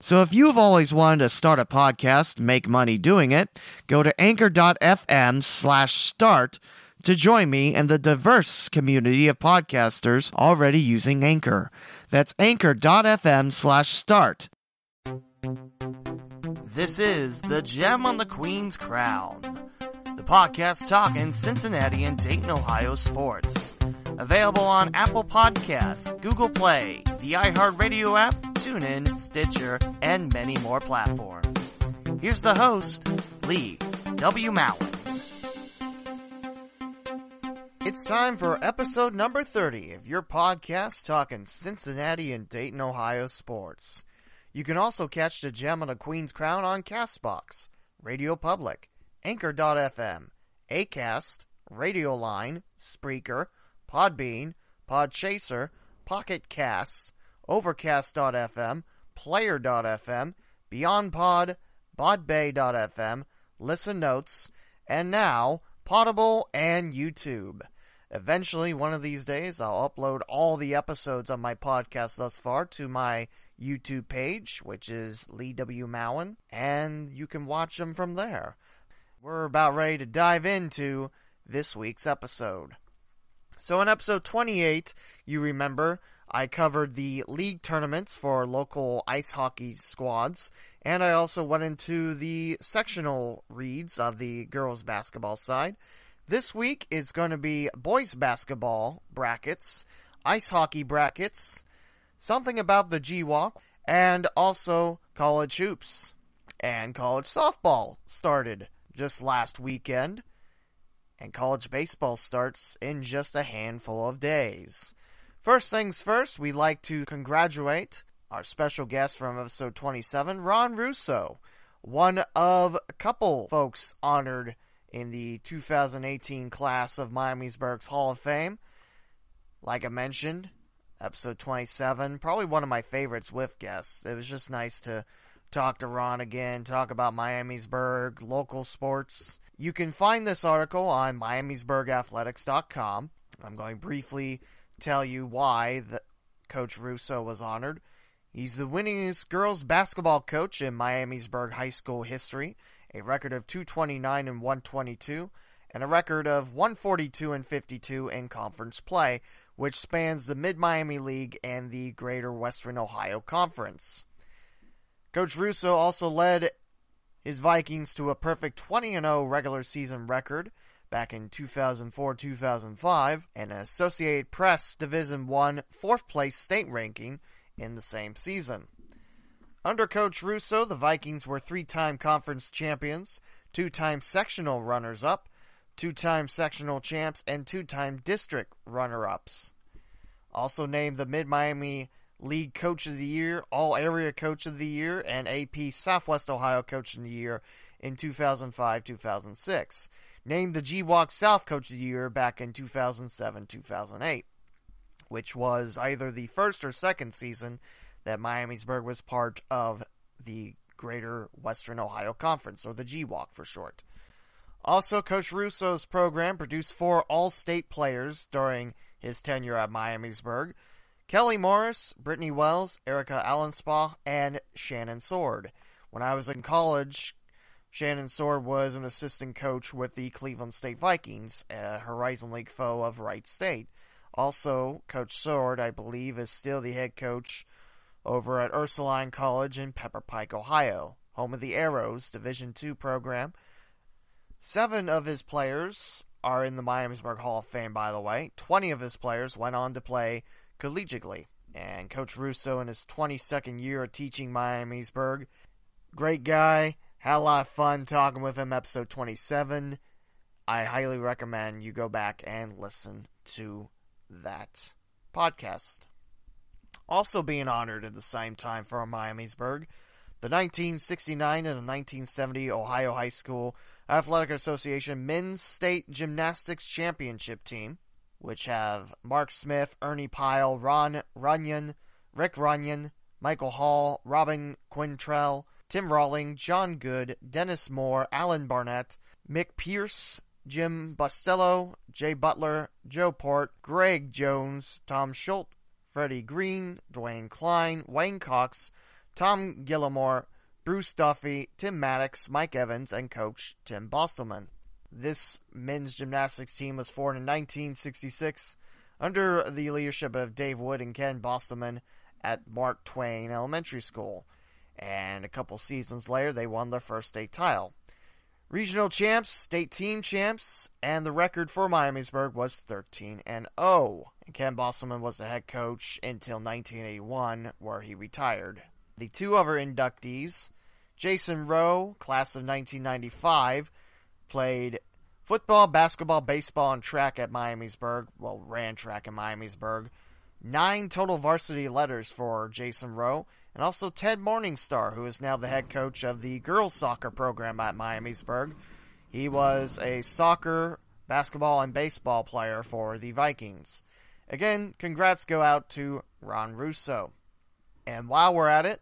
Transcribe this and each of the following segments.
So if you've always wanted to start a podcast, make money doing it, go to anchor.fm slash start to join me and the diverse community of podcasters already using Anchor. That's anchor.fm slash start. This is the Gem on the Queen's Crown, the podcast talking Cincinnati and Dayton, Ohio sports. Available on Apple Podcasts, Google Play, the iHeartRadio app, TuneIn, Stitcher, and many more platforms. Here's the host, Lee W. Mowen. It's time for episode number 30 of your podcast talking Cincinnati and Dayton, Ohio sports. You can also catch the gem on the Queen's Crown on Castbox, Radio Public, Anchor.fm, Acast, Radio Line, Spreaker, Podbean, Podchaser, Pocket Casts, Overcast.fm, Player.fm, BeyondPod, PodBay.fm, Listen Notes, and now Potable and YouTube. Eventually, one of these days, I'll upload all the episodes of my podcast thus far to my YouTube page, which is Lee W. Mowen, and you can watch them from there. We're about ready to dive into this week's episode. So, in episode 28, you remember, I covered the league tournaments for local ice hockey squads, and I also went into the sectional reads of the girls basketball side. This week is going to be boys basketball brackets, ice hockey brackets, something about the GWOC, and also college hoops. And college softball started just last weekend and college baseball starts in just a handful of days. First things first, we'd like to congratulate our special guest from episode 27, Ron Russo, one of a couple folks honored in the 2018 class of Miamisburg's Hall of Fame. Like I mentioned, episode 27, probably one of my favorites with guests. It was just nice to talk to Ron again, talk about Miamisburg, local sports, you can find this article on MiamisburgAthletics.com. I'm going to briefly tell you why the Coach Russo was honored. He's the winningest girls basketball coach in Miamisburg high school history, a record of 229 and 122, and a record of 142 and 52 in conference play, which spans the Mid Miami League and the Greater Western Ohio Conference. Coach Russo also led his Vikings to a perfect 20 0 regular season record back in 2004-2005 and an Associated Press Division 1 fourth place state ranking in the same season. Under coach Russo, the Vikings were three-time conference champions, two-time sectional runners-up, two-time sectional champs and two-time district runner-ups. Also named the Mid-Miami League Coach of the Year, All Area Coach of the Year, and AP Southwest Ohio Coach of the Year in 2005 2006. Named the GWOC South Coach of the Year back in 2007 2008, which was either the first or second season that Miamisburg was part of the Greater Western Ohio Conference, or the GWOC for short. Also, Coach Russo's program produced four All State players during his tenure at Miamisburg, Kelly Morris, Brittany Wells, Erica Allenspaugh, and Shannon Sword. When I was in college, Shannon Sword was an assistant coach with the Cleveland State Vikings, a Horizon League foe of Wright State. Also, Coach Sword, I believe, is still the head coach over at Ursuline College in Pepper Pike, Ohio, home of the Arrows Division II program. Seven of his players are in the Miamisburg Hall of Fame, by the way. 20 of his players went on to play collegiately. And Coach Russo, in his 22nd year of teaching Miamisburg, great guy. Had a lot of fun talking with him, episode 27. I highly recommend you go back and listen to that podcast. Also being honored at the same time for Miamisburg, the 1969 and the 1970 Ohio High School Athletic Association Men's State Gymnastics Championship team, which have Mark Smith, Ernie Pyle, Ron Runyon, Rick Runyon, Michael Hall, Robin Quintrell, Tim Rawling, John Good, Dennis Moore, Alan Barnett, Mick Pierce, Jim Bustello, Jay Butler, Joe Port, Greg Jones, Tom Schultz, Freddie Green, Dwayne Klein, Wayne Cox, Tom Gillimore, Bruce Duffy, Tim Maddox, Mike Evans, and coach Tim Bostelman. This men's gymnastics team was formed in 1966 under the leadership of Dave Wood and Ken Bostelman at Mark Twain Elementary School. And a couple seasons later, they won their first state title. Regional champs, state team champs, and the record for Miamisburg was 13 and 0. And Ken Bostelman was the head coach until 1981, where he retired. The two other inductees, Jason Rowe, class of 1995, played football, basketball, baseball, and track at Miamisburg. Well, ran track at Miamisburg. Nine total varsity letters for Jason Rowe, and also Ted Morningstar, who is now the head coach of the girls soccer program at Miamisburg. He was a soccer, basketball, and baseball player for the Vikings. Again, congrats go out to Ron Russo. And while we're at it,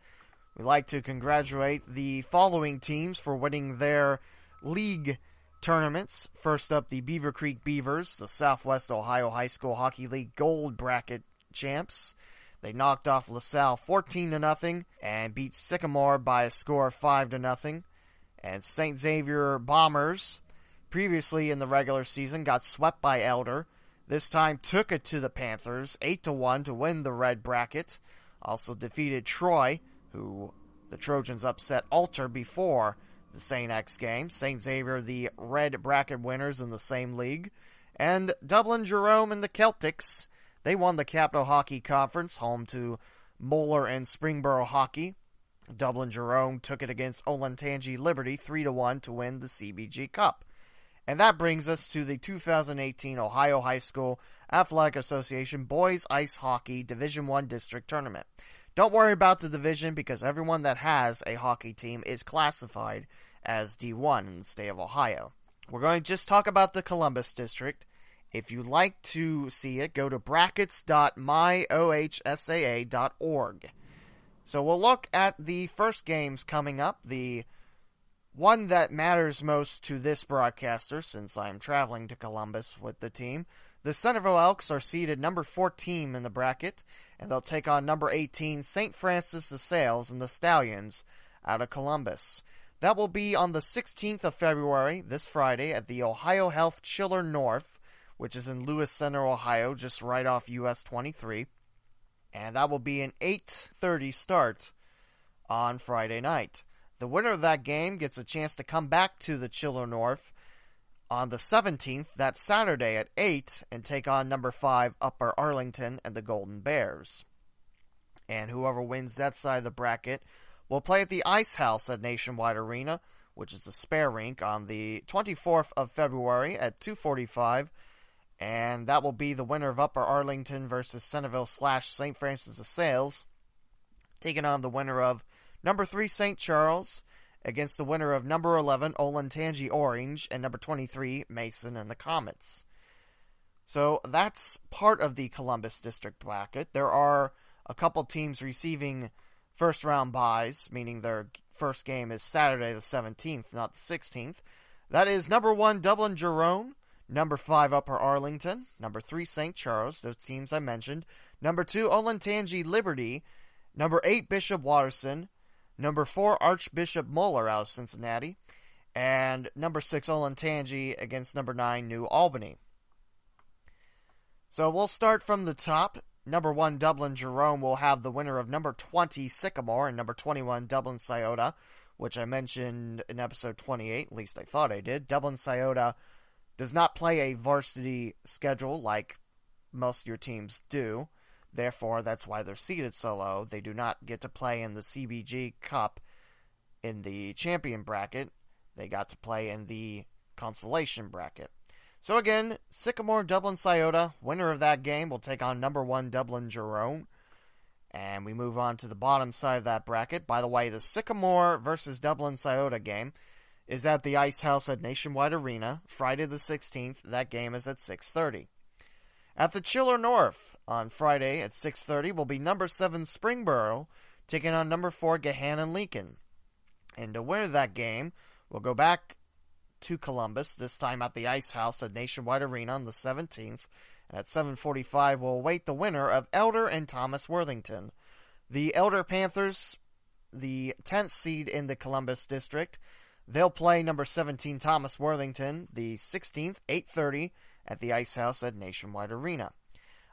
we'd like to congratulate the following teams for winning their league tournaments. First up, the Beavercreek Beavers, the Southwest Ohio High School Hockey League Gold Bracket champs. They knocked off LaSalle 14 to nothing and beat Sycamore by a score of 5 to nothing. And St. Xavier Bombers, previously in the regular season, got swept by Elder. This time took it to the Panthers 8 to 1 to win the red bracket. Also defeated Troy, who the Trojans upset Alter before the St. X game. St. Xavier, the red bracket winners in the same league. And Dublin Jerome and the Celtics, they won the Capital Hockey Conference, home to Moeller and Springboro Hockey. Dublin Jerome took it against Olentangy Liberty 3 to 1 to win the CBJ Cup. And that brings us to the 2018 Ohio High School Athletic Association Boys Ice Hockey Division 1 District Tournament. Don't worry about the division because everyone that has a hockey team is classified as D1 in the state of Ohio. We're going to just talk about the Columbus District. If you'd like to see it, go to brackets.myohsaa.org. So we'll look at the first games coming up. The one that matters most to this broadcaster, since I'm traveling to Columbus with the team. The Centerville Elks are seeded number 14 in the bracket, and they'll take on number 18 St. Francis de Sales and the Stallions out of Columbus. That will be on the 16th of February, this Friday, at the Ohio Health Chiller North, which is in Lewis Center, Ohio, just right off US 23. And that will be an 8:30 start on Friday night. The winner of that game gets a chance to come back to the Chiller North on the 17th, that Saturday at 8, and take on number 5 Upper Arlington and the Golden Bears. And whoever wins that side of the bracket will play at the Ice House at Nationwide Arena, which is a spare rink, on the 24th of February at 2:45, and that will be the winner of Upper Arlington versus Centerville slash St. Francis of Sales, taking on the winner of number 3 St. Charles against the winner of number 11 Olentangy Orange and number 23 Mason and the Comets. So that's part of the Columbus District bracket. There are a couple teams receiving first round byes, meaning their first game is Saturday the 17th, not the 16th. That is number 1 Dublin Jerome, number 5 Upper Arlington, number 3 St. Charles, those teams I mentioned, number 2 Olentangy Liberty, number 8 Bishop Watterson, number 4 Archbishop Moeller out of Cincinnati, and number 6 Olentangy against number 9 New Albany. So we'll start from the top. Number 1 Dublin Jerome will have the winner of number 20 Sycamore and number 21 Dublin Scioto, which I mentioned in episode 28, at least I thought I did. Dublin Scioto does not play a varsity schedule like most of your teams do. Therefore, that's why they're seeded so low. They do not get to play in the CBJ Cup in the champion bracket. They got to play in the consolation bracket. So again, Sycamore Dublin Scioto, winner of that game, will take on number one Dublin Jerome. And we move on to the bottom side of that bracket. By the way, the Sycamore versus Dublin Scioto game is at the Ice House at Nationwide Arena, Friday the 16th. That game is at 6:30. At the Chiller North on Friday at 6:30 will be number 7 Springboro taking on number 4 Gahanna Lincoln. And to win that game, we'll go back to Columbus, this time at the Ice House at Nationwide Arena on the 17th. And at 7:45 we'll await the winner of Elder and Thomas Worthington. The Elder Panthers, the 10th seed in the Columbus district, they'll play number 17 Thomas Worthington the 16th 8:30 at the Ice House at Nationwide Arena.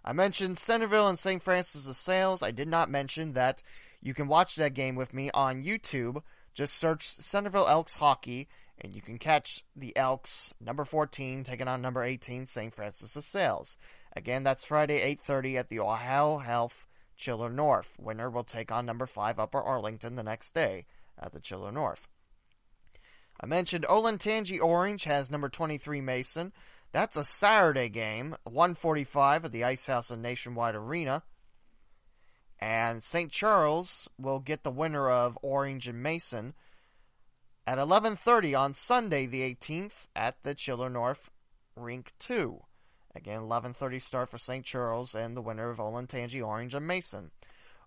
I mentioned Centerville and St. Francis of Sales. I did not mention that you can watch that game with me on YouTube. Just search Centerville Elks Hockey and you can catch the Elks number 14 taking on number 18 St. Francis of Sales. Again, that's Friday 8:30 at the Ohio Health Chiller North. Winner will take on number 5 Upper Arlington the next day at the Chiller North. I mentioned Olin Olentangy Orange has number 23 Mason. That's a Saturday game, 145 at the Ice House and Nationwide Arena. And St. Charles will get the winner of Orange and Mason at 11:30 on Sunday the 18th at the Chiller North Rink 2. Again, 11:30 start for St. Charles and the winner of Olentangy Orange and Mason.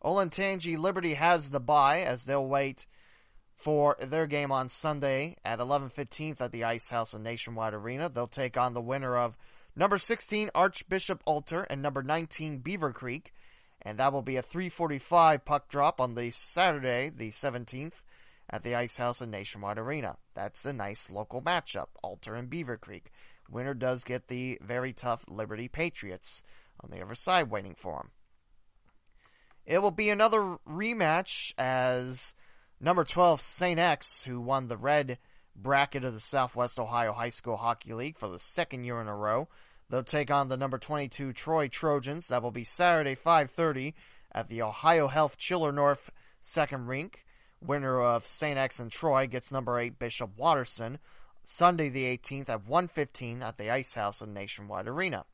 Olentangy Liberty has the bye as they'll wait for their game on Sunday at 11:15 at the Ice House and Nationwide Arena. They'll take on the winner of number 16 Archbishop Alter and number 19 Beavercreek, and that will be a 3:45 puck drop on the Saturday, the 17th at the Ice House and Nationwide Arena. That's a nice local matchup, Alter and Beavercreek. Winner does get the very tough Liberty Patriots on the other side waiting for him. It will be another rematch as number 12 St. X, who won the red bracket of the Southwest Ohio High School Hockey League for the second year in a row. They'll take on the number 22 Troy Trojans. That will be Saturday 5:30 at the Ohio Health Chiller North second rink. Winner of St. X and Troy gets number 8 Bishop Watterson Sunday the 18th at 1:15 at the Ice House in Nationwide Arena.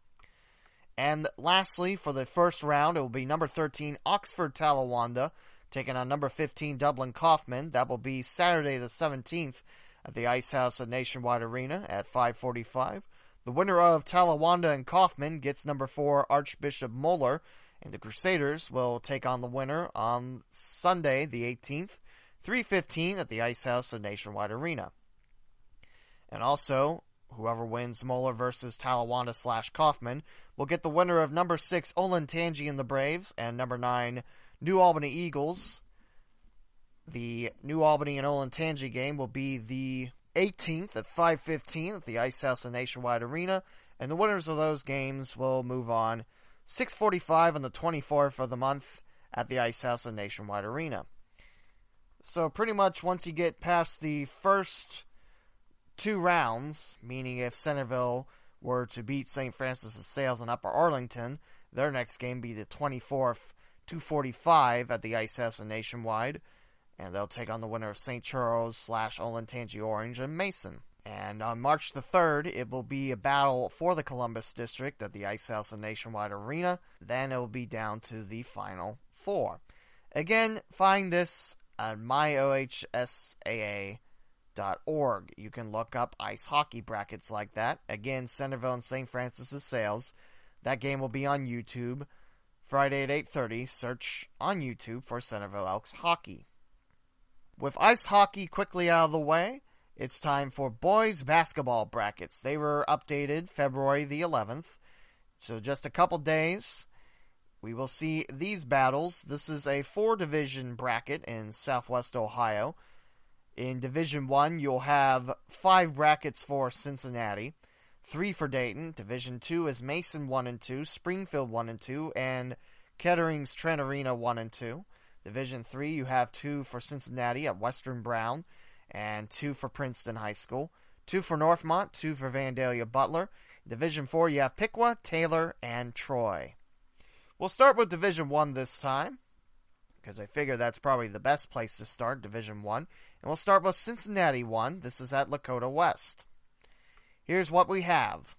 And lastly, for the first round, it will be number 13 Oxford Talawanda taking on number 15 Dublin Coffman. That will be Saturday the 17th at the Ice House at Nationwide Arena at 5:45. The winner of Talawanda and Coffman gets number 4 Archbishop Moeller, and the Crusaders will take on the winner on Sunday the 18th 315 at the Ice House at Nationwide Arena. And also, whoever wins Moeller versus Talawanda slash Coffman will get the winner of number 6 Olentangy and the Braves and number 9 New Albany Eagles. The New Albany and Olentangy game will be the 18th at 5:15 at the Ice House and Nationwide Arena, and the winners of those games will move on 6:45 on the 24th of the month at the Ice House and Nationwide Arena. So pretty much once you get past the first two rounds, meaning if Centerville were to beat St. Francis of Sales and Upper Arlington, their next game be the 24th, 245 at the Ice House and Nationwide, and they'll take on the winner of St. Charles slash Olentangy Orange and Mason. And on March the 3rd, it will be a battle for the Columbus District at the Ice House and Nationwide Arena. Then it will be down to the final four. Again, find this at myohsaa.org. You can look up ice hockey brackets like that. Again, Centerville and St. Francis Sales. That game will be on YouTube Friday at 8:30. Search on YouTube for Centerville Elks hockey. With ice hockey quickly out of the way, it's time for boys basketball brackets. They were updated February the 11th. So just a couple days we will see these battles. This is a four division bracket in Southwest Ohio. In Division 1, you'll have five brackets for Cincinnati, three for Dayton. Division 2 is Mason 1 and 2, Springfield 1 and 2, and Kettering's Trent Arena 1 and 2. Division 3, you have two for Cincinnati at Western Brown, and two for Princeton High School. two for Northmont, two for Vandalia Butler. Division 4, you have Piqua, Taylor, and Troy. We'll start with Division 1 this time, because I figure that's probably the best place to start, Division 1. And we'll start with Cincinnati 1. This is at Lakota West. Here's what we have.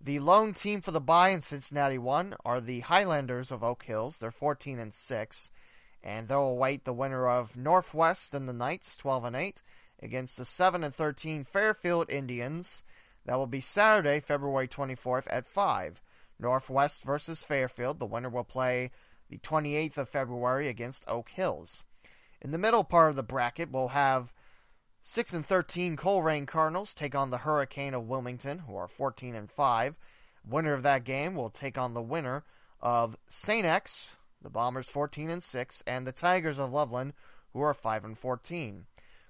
The lone team for the bye in Cincinnati 1 are the Highlanders of Oak Hills. They're 14 and 6, and they'll await the winner of Northwest and the Knights, 12 and 8, against the 7 and 13 Fairfield Indians. That will be Saturday, February 24th at 5. Northwest versus Fairfield. The winner will play the 28th of February against Oak Hills. In the middle part of the bracket, we'll have 6 and 13 Colerain Cardinals take on the Hurricane of Wilmington, who are 14 and 5. Winner of that game will take on the winner of St. X, the Bombers 14 and 6, and the Tigers of Loveland, who are 5 and 14.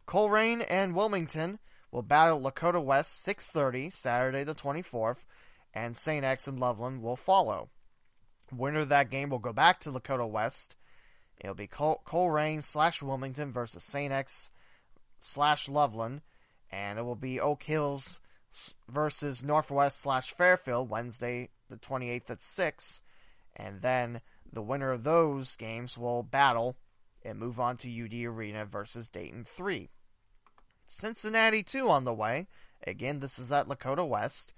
Colerain and Wilmington will battle Lakota West 6:30 Saturday the 24th, and St. X and Loveland will follow. Winner of that game will go back to Lakota West. It'll be Col- Colerain slash Wilmington versus St. X slash Loveland, and it will be Oak Hills versus Northwest slash Fairfield Wednesday the 28th at 6, and then the winner of those games will battle and move on to UD Arena versus Dayton 3. Cincinnati 2 on the way. Again, this is at Lakota West.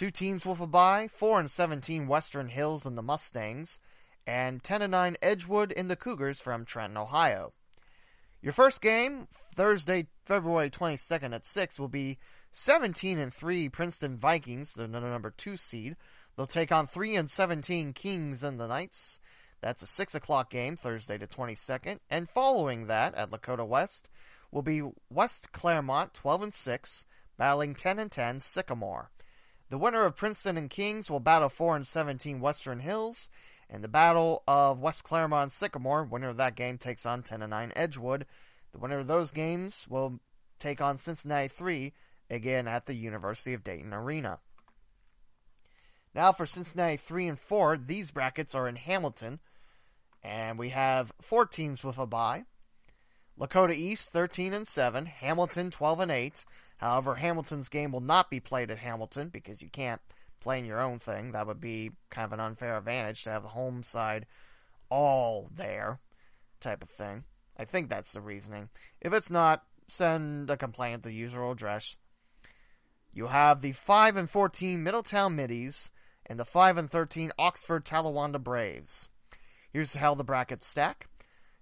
Two teams with a bye, 4 and 17 Western Hills and the Mustangs, and 10 and 9 Edgewood and the Cougars from Trenton, Ohio. Your first game, Thursday, February 22nd at 6, will be 17 and 3 Princeton Vikings, the number 2 seed. They'll take on 3 and 17 Kings and the Knights. That's a 6 o'clock game, Thursday the 22nd. And following that, at Lakota West, will be West Clermont, 12 and 6, battling 10 and 10 Sycamore. The winner of Princeton and Kings will battle 4 and 17 Western Hills, and the Battle of West Clermont Sycamore, winner of that game takes on 10 and 9 Edgewood. The winner of those games will take on Cincinnati 3 again at the University of Dayton Arena. Now for Cincinnati 3 and 4, these brackets are in Hamilton, and we have four teams with a bye. Lakota East 13 and 7, Hamilton 12 and 8. However, Hamilton's game will not be played at Hamilton because you can't play in your own thing. That would be kind of an unfair advantage to have the home side all there, type of thing. I think that's the reasoning. If it's not, send a complaint to user address. You have the 5 and 14 Middletown Middies and the 5 and 13 Oxford Talawanda Braves. Here's how the brackets stack.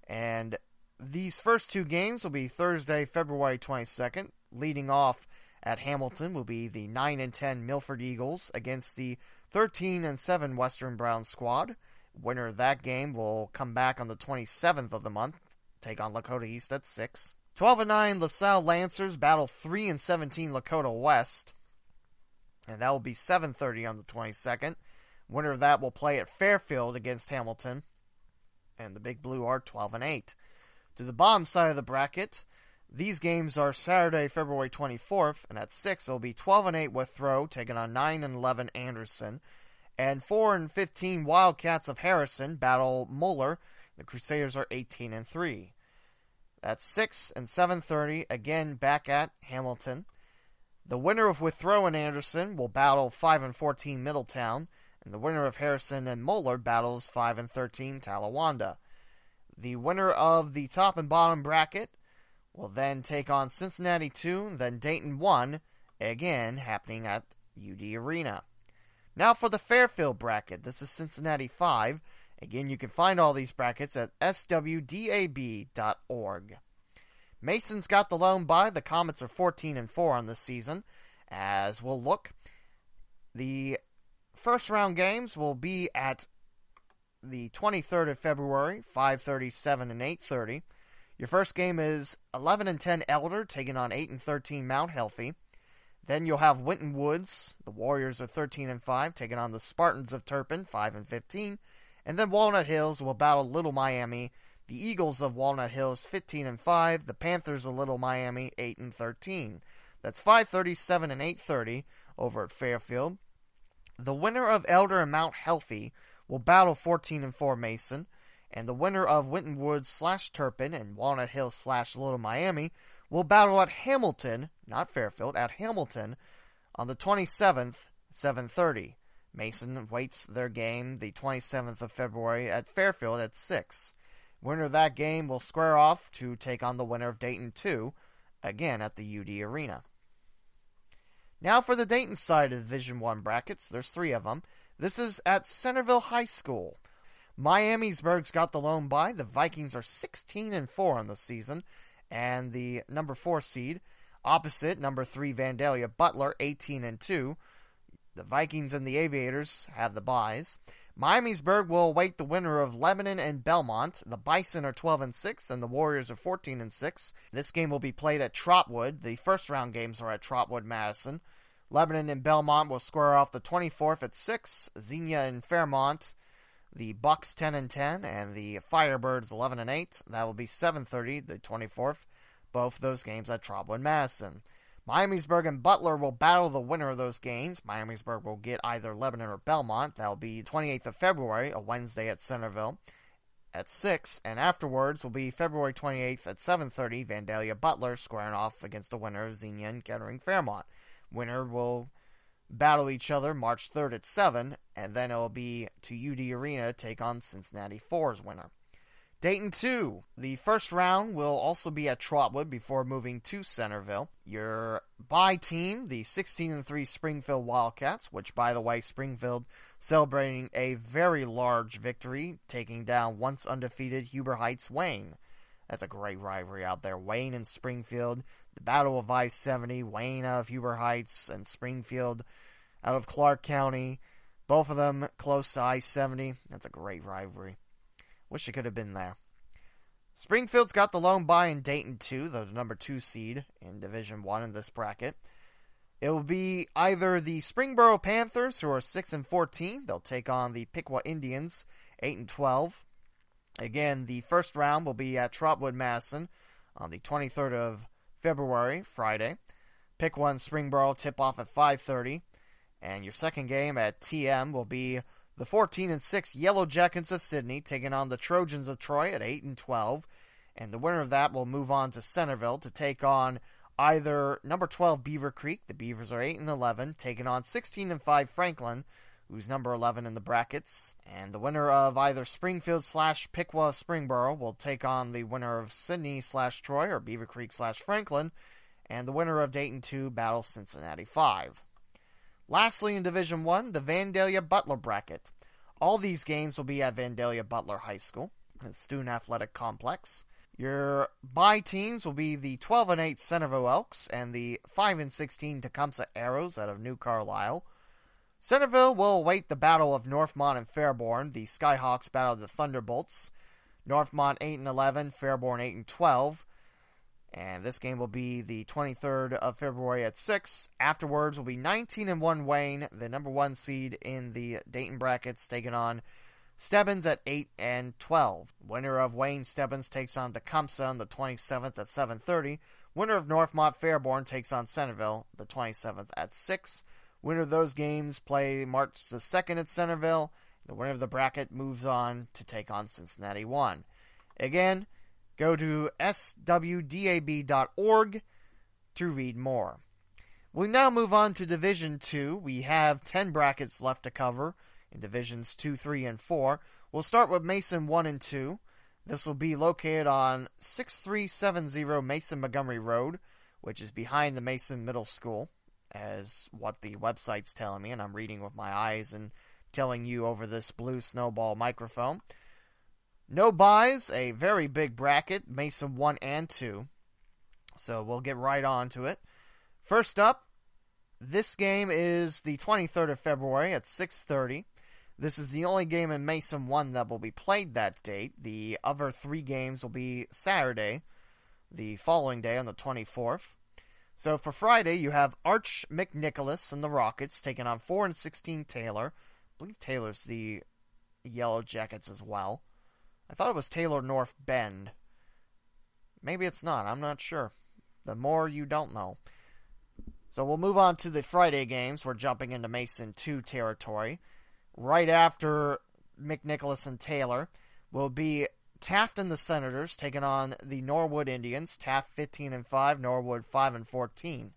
And these first two games will be Thursday, February 22nd, leading off at Hamilton will be the 9 and 10 Milford Eagles against the 13 and 7 Western Browns squad. Winner of that game will come back on the 27th of the month, take on Lakota East at 6. 12 and 9 LaSalle Lancers battle 3 and 17 Lakota West. And that will be 7:30 on the 22nd. Winner of that will play at Fairfield against Hamilton. And the Big Blue are 12 and 8. To the bottom side of the bracket, these games are Saturday, February 24th, and at 6 it'll be 12 and 8 Withrow taking on 9 and 11 Anderson, and 4 and 15 Wildcats of Harrison battle Moeller. The Crusaders are 18 and 3. At 6 and 7:30 again back at Hamilton. The winner of Withrow and Anderson will battle 5 and 14 Middletown, and the winner of Harrison and Moeller battles 5 and 13 Talawanda. The winner of the top and bottom bracket will then take on Cincinnati 2, then Dayton 1, again happening at UD Arena. Now for the Fairfield bracket. This is Cincinnati 5. Again, you can find all these brackets at swdab.org. Mason's got the lone bye. The Comets are 14 and 4 on this season. As we'll look, the first round games will be at the 23rd of February, 5:37 and 8:30. Your first game is 11 and 10 Elder taking on 8 and 13 Mount Healthy. Then you'll have Winton Woods. The Warriors are 13 and 5 taking on the Spartans of Turpin 5 and 15. And then Walnut Hills will battle Little Miami. The Eagles of Walnut Hills 15 and 5. The Panthers of Little Miami 8 and 13. That's 537 and 830 over at Fairfield. The winner of Elder and Mount Healthy will battle 14 and 4 Mason and the winner of Winton Woods slash Turpin and Walnut Hill slash Little Miami will battle at Hamilton, not Fairfield, at Hamilton on the 27th, 7:30. Mason waits their game the 27th of February at Fairfield at 6. Winner of that game will square off to take on the winner of Dayton 2, again at the UD Arena. Now for the Dayton side of Division 1 brackets, there's 3 of them. This is at Centerville High School. Miamisburg's got the lone bye. The Vikings are 16 and 4 on the season, and the number 4 seed opposite number 3 Vandalia Butler 18 and 2. The Vikings and the Aviators have the byes. Miamisburg will await the winner of Lebanon and Belmont. The Bison are 12 and 6 and the Warriors are 14 and 6. This game will be played at Trotwood. The first round games are at Trotwood Madison. Lebanon and Belmont will square off the 24th at 6. Xenia and Fairmont, the Bucks 10 and 10 and the Firebirds 11 and 8. That will be 7:30 the 24th. Both those games at Trotwood Madison. Miamisburg and Butler will battle the winner of those games. Miamisburg will get either Lebanon or Belmont. That'll be 28th of February, a Wednesday at Centerville at 6, and afterwards will be February 28th at 7.30, Vandalia Butler squaring off against the winner of Xenia and Kettering Fairmont. Winner will battle each other March 3rd at 7, and then it'll be to UD Arena take on Cincinnati 4's winner. Dayton 2. The first round will also be at Trotwood before moving to Centerville. Your bye team, the 16 3 Springfield Wildcats, which by the way, Springfield celebrating a very large victory, taking down once undefeated Huber Heights Wayne. That's a great rivalry out there. Wayne and Springfield, the Battle of I 70, Wayne out of Huber Heights, and Springfield out of Clark County. Both of them close to I 70. That's a great rivalry. Wish it could have been there. Springfield's got the lone bye in Dayton 2, the number 2 seed in Division 1 in this bracket. It will be either the Springboro Panthers, who are 6 and 14. They'll take on the Piqua Indians, 8 and 12. Again, the first round will be at Trotwood Madison on the 23rd of February, Friday. Piqua and Springboro tip off at 5:30, and your second game at TM will be the 14 and 6 Yellow Jackets of Sidney taking on the Trojans of Troy at 8 and 12, and the winner of that will move on to Centerville to take on either number 12 Beavercreek, the Beavers are 8 and 11, taking on 16 and 5 Franklin, who's number 11 in the brackets, and the winner of either Springfield slash Piqua Springboro will take on the winner of Sidney slash Troy or Beavercreek slash Franklin, and the winner of Dayton 2 battles Cincinnati 5. Lastly, in Division 1, the Vandalia Butler bracket. All these games will be at Vandalia Butler High School, the student athletic complex. Your bye teams will be the 12 and 8 Centerville Elks and the 5 and 16 Tecumseh Arrows out of New Carlisle. Centerville will await the battle of Northmont and Fairborn. The Skyhawks battle the Thunderbolts. Northmont 8 and 11, Fairborn 8 and 12. And this game will be the 23rd of February at 6. Afterwards will be 19 and 1 Wayne, the number 1 seed in the Dayton brackets, taking on Stebbins at 8 and 12. Winner of Wayne Stebbins takes on Tecumseh on the 27th at 7:30. Winner of Northmont Fairborn takes on Centerville the 27th at 6. Winner of those games play March the 2nd at Centerville. The winner of the bracket moves on to take on Cincinnati 1. Again, Go to swdab.org to read more. We now move on to Division 2. We have 10 brackets left to cover in Divisions 2, 3, and 4. We'll start with Mason 1 and 2. This will be located on 6370 Mason Montgomery Road, which is behind the Mason Middle School, as what the website's telling me, and I'm reading with my eyes and telling you over this blue snowball microphone. No byes, a very big bracket, Mason 1 and 2. So we'll get right on to it. First up, this game is the 23rd of February at 6:30. This is the only game in Mason 1 that will be played that date. The other 3 games will be Saturday, the following day on the 24th. So for Friday, you have Arch McNicholas and the Rockets taking on 4 and 16 Taylor. I believe Taylor's the Yellow Jackets as well. I thought it was Taylor North Bend. Maybe it's not. I'm not sure. The more you don't know. So we'll move on to the Friday games. We're jumping into Mason 2 territory. Right after McNicholas and Taylor will be Taft and the Senators taking on the Norwood Indians. Taft 15 and 5, Norwood 5 and 14.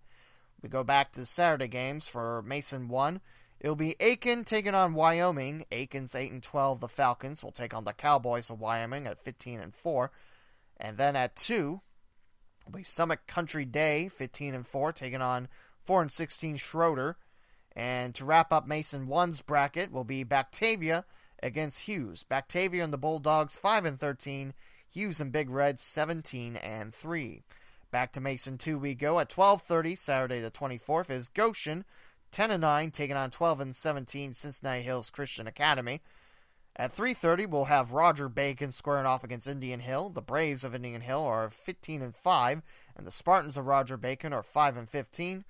We go back to Saturday games for Mason 1. It'll be Aiken taking on Wyoming. Aiken's 8 and 12. The Falcons will take on the Cowboys of Wyoming at 15 and 4. And then at 2, will be Summit Country Day 15 and 4 taking on 4 and 16 Shroder. And to wrap up Mason 1's bracket will be Batavia against Hughes. Batavia and the Bulldogs 5 and 13. Hughes and Big Red 17 and 3. Back to Mason 2 we go at 12:30 Saturday the 24th is Goshen 10 and 9 taking on 12 and 17 Cincinnati Hills Christian Academy. At 3:30 we'll have Roger Bacon squaring off against Indian Hill. The Braves of Indian Hill are 15 and 5 and the Spartans of Roger Bacon are 5 and 15.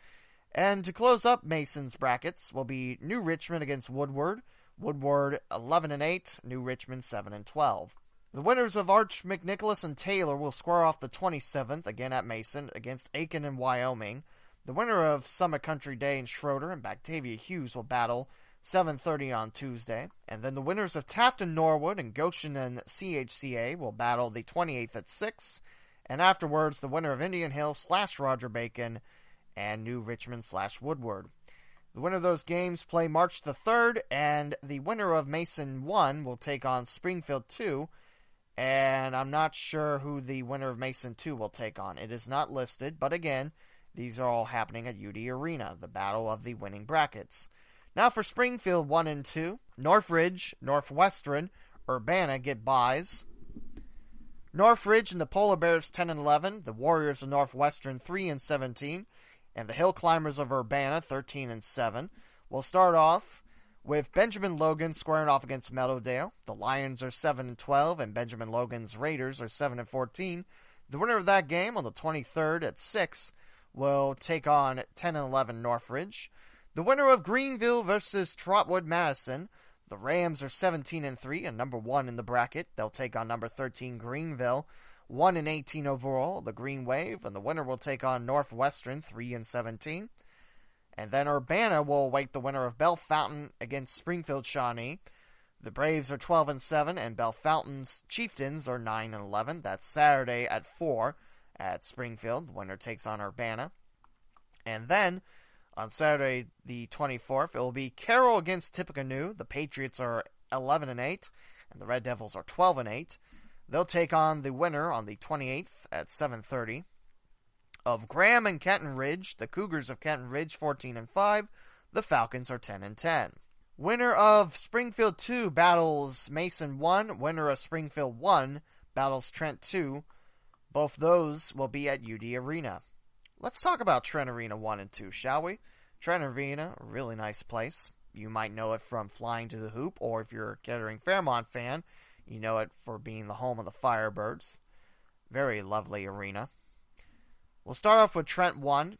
And to close up Mason's brackets will be New Richmond against Woodward. Woodward 11 and 8, New Richmond 7 and 12. The winners of Arch McNicholas and Taylor will square off the 27th again at Mason against Aiken and Wyoming. The winner of Summit Country Day and Shroder and Batavia Hughes will battle 7:30 on Tuesday, and then the winners of Taft and Norwood and Goshen and CHCA will battle the 28th at 6, and afterwards the winner of Indian Hill slash Roger Bacon and New Richmond slash Woodward. The winner of those games play March the 3rd, and the winner of Mason 1 will take on Springfield 2 and I'm not sure who the winner of Mason 2 will take on. It is not listed, but again, these are all happening at UD Arena, the battle of the winning brackets. Now for Springfield 1 and 2, Northridge, Northwestern, Urbana get byes. Northridge and the Polar Bears 10 and 11, the Warriors of Northwestern 3 and 17, and the Hill Climbers of Urbana 13 and 7. We'll start off with Benjamin Logan squaring off against Meadowdale. The Lions are 7 and 12 and Benjamin Logan's Raiders are 7 and 14. The winner of that game on the 23rd at 6 will take on 10 and 11 Northridge. The winner of Greenville versus Trotwood Madison. The Rams are 17 and 3 and number 1 in the bracket. They'll take on number 13 Greenville. 1 and 18 overall, the Green Wave, and the winner will take on Northwestern 3 and 17. And then Urbana will await the winner of Bellefontaine against Springfield Shawnee. The Braves are 12 and 7, and Bellefontaine's Chieftains are 9 and 11. That's Saturday at 4 at Springfield. The winner takes on Urbana. And then on Saturday the 24th, it will be Carroll against Tippecanoe. The Patriots are 11 and 8, and the Red Devils are 12 and 8. They'll take on the winner on the 28th at 7:30 of Graham and Kenton Ridge. The Cougars of Kenton Ridge 14 and 5. The Falcons are 10 and 10. Winner of Springfield 2 battles Mason 1. Winner of Springfield 1 battles Trent 2. Both those will be at UD Arena. Let's talk about Trent Arena 1 and 2, shall we? Trent Arena, really nice place. You might know it from Flying to the Hoop, or if you're a Kettering Fairmont fan, you know it for being the home of the Firebirds. Very lovely arena. We'll start off with Trent 1.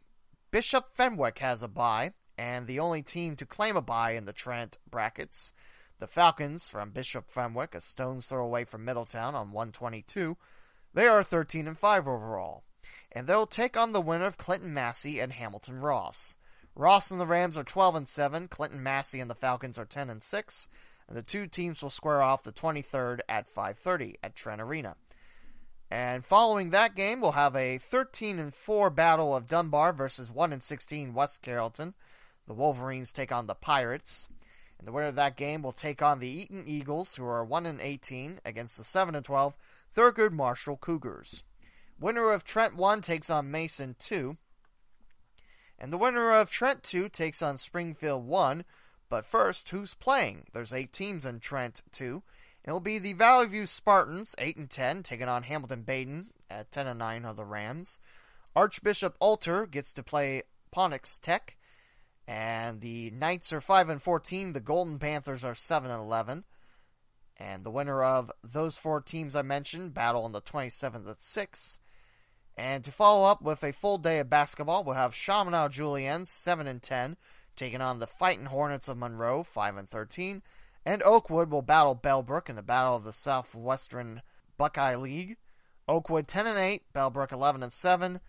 Bishop Fenwick has a bye, and the only team to claim a bye in the Trent brackets. The Falcons from Bishop Fenwick, a stone's throw away from Middletown on 122. They are 13 and 5 overall, and they'll take on the winner of Clinton Massie and Hamilton Ross. Ross and the Rams are 12 and 7. Clinton Massie and the Falcons are 10 and 6, and the two teams will square off the 23rd at 5:30 at Trent Arena. And following that game, we'll have a 13 and 4 battle of Dunbar versus 1 and 16 West Carrollton. The Wolverines take on the Pirates. And the winner of that game will take on the Eaton Eagles, who are 1 and 18, against the 7 and 12 Thurgood Marshall Cougars. Winner of Trent 1 takes on Mason 2. And the winner of Trent 2 takes on Springfield 1. But first, who's playing? There's eight teams in Trent 2. It'll be the Valley View Spartans, 8 and 10, taking on Hamilton Badin at 10 and 9 of the Rams. Archbishop Alter gets to play Ponitz Tech. And the Knights are 5 and 14. The Golden Panthers are 7 and 11. And the winner of those four teams I mentioned battle on the 27th at 6. And to follow up with a full day of basketball, we'll have Chaminade Juliennes 7 and 10, taking on the Fighting Hornets of Monroe 5 and 13. And Oakwood will battle Bellbrook in the Battle of the Southwestern Buckeye League. Oakwood 10 and 8, Bellbrook 11 and 7,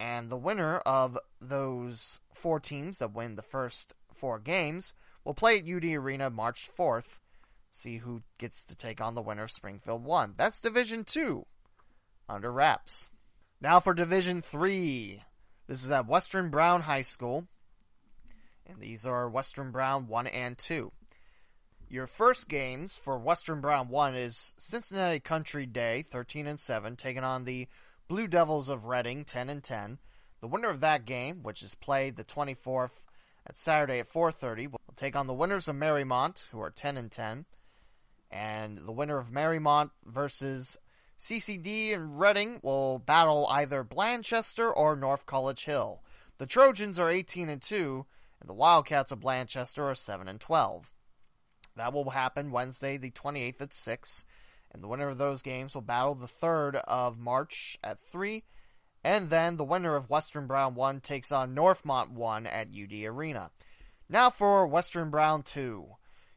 and the winner of those four teams that win the first four games will play at UD Arena March 4th see who gets to take on the winner of Springfield 1. That's Division 2 under wraps. Now for Division 3. This is at Western Brown High School. And these are Western Brown 1 and 2. Your first games for Western Brown 1 is Cincinnati Country Day 13 and 7 taking on the Blue Devils of Reading 10 and 10. The winner of that game, which is played the 24th at Saturday at 4:30, will take on the winners of Mariemont who are 10 and 10 and the winner of Mariemont versus CCD and Reading will battle either Blanchester or North College Hill. The Trojans are 18 and 2, and the Wildcats of Blanchester are 7 and 12. That will happen Wednesday, the 28th at 6, and the winner of those games will battle the 3rd of March at 3, and then the winner of Western Brown 1 takes on Northmont 1 at UD Arena. Now for Western Brown 2.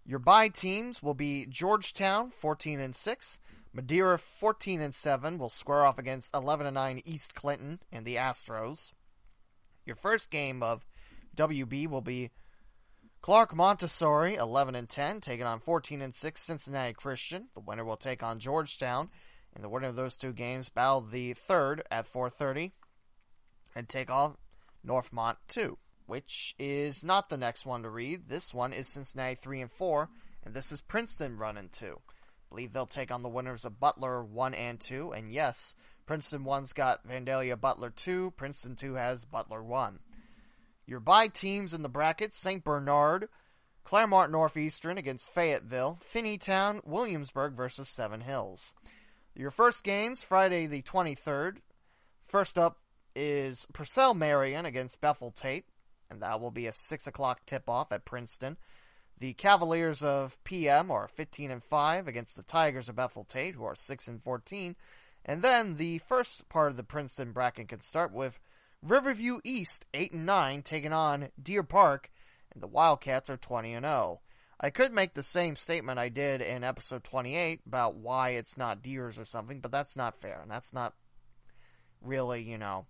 Your bye teams will be Georgetown 14 and 6, Madeira 14 and 7 will square off against 11 and 9 East Clinton and the Astros. Your first game of WB will be Clark Montessori 11 and 10 taking on 14 and 6 Cincinnati Christian. The winner will take on Georgetown, and the winner of those two games battle the third at 4:30 and take on Northmont 2 which is not the next one to read. This one is Cincinnati 3 and 4, and this is Princeton running 2. I believe they'll take on the winners of Butler 1 and 2, and yes, Princeton 1's got Vandalia Butler 2, Princeton 2 has Butler 1. Your bye teams in the bracket St. Bernard, Clermont Northeastern against Fayetteville, Finneytown, Williamsburg versus Seven Hills. Your first games Friday the 23rd. First up is Purcell Marian against Bethel Tate and that will be a 6 o'clock tip off at Princeton. The Cavaliers of PM are 15 and 5 against the Tigers of Bethel Tate, who are 6 and 14. And then the first part of the Princeton bracket can start with Riverview East 8 and 9 taking on Deer Park, and the Wildcats are 20 and 0. I could make the same statement I did in episode 28 about why it's not Deers or something, but that's not fair, and that's not really, you know,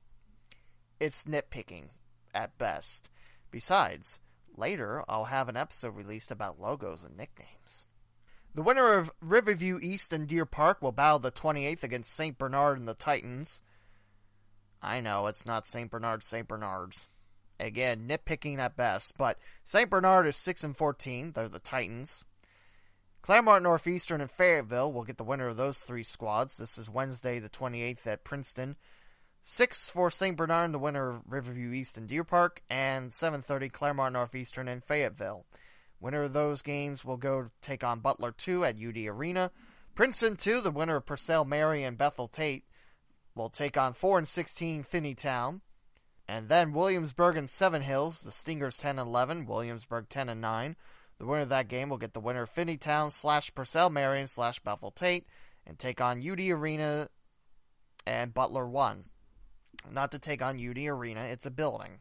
it's nitpicking at best. Besides, later I'll have an episode released about logos and nicknames. The winner of Riverview East and Deer Park will battle the 28th against St. Bernard and the Titans. I know, it's not St. Bernard, St. Bernard's. Again, nitpicking at best, but St. Bernard is 6 and 14. They're the Titans. Clermont Northeastern and Fayetteville will get the winner of those three squads. This is Wednesday the 28th at Princeton. Six for St. Bernard, the winner of Riverview East and Deer Park, and 7:30 Clermont Northeastern and Fayetteville. Winner of those games will go take on Butler 2 at UD Arena. Princeton 2, the winner of Purcell Mary and Bethel Tate, will take on 4 and 16 Finneytown. And then Williamsburg and Seven Hills, the Stingers 10 and 11, Williamsburg 10 and 9. The winner of that game will get the winner of Finneytown slash Purcell Marian slash Bethel Tate and take on UD Arena and Butler 1 not to take on UD Arena. It's a building.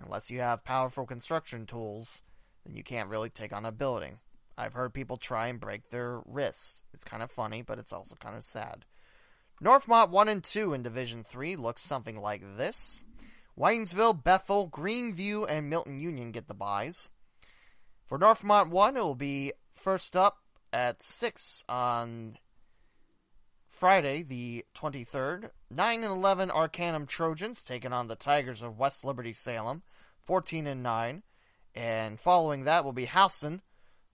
Unless you have powerful construction tools, then you can't really take on a building. I've heard people try and break their wrists. It's kind of funny, but it's also kind of sad. Northmont 1 and 2 in Division 3 looks something like this. Waynesville, Bethel, Greenview, and Milton Union get the buys. For Northmont 1, it will be first up at 6 on Friday, the 23rd, 9 and 11 Arcanum Trojans taking on the Tigers of West Liberty Salem, 14 and 9. And following that will be Houston,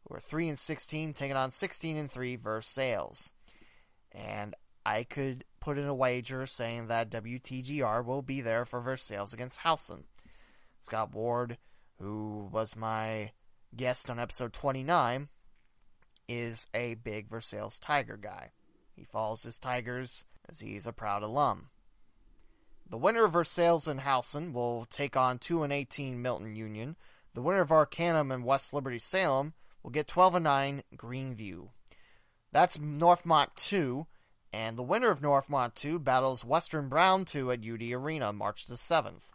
who are 3 and 16, taking on 16 and 3 Versailles. And I could put in a wager saying that WTGR will be there for Versailles against Houston. Scott Ward, who was my guest on episode 29, is a big Versailles Tiger guy. He follows his Tigers as he's a proud alum. The winner of Versailles and Houston will take on 2 and 18 Milton Union. The winner of Arcanum and West Liberty Salem will get 12 and 9 Greenview. That's Northmont 2, and the winner of Northmont 2 battles Western Brown 2 at UD Arena March the 7th.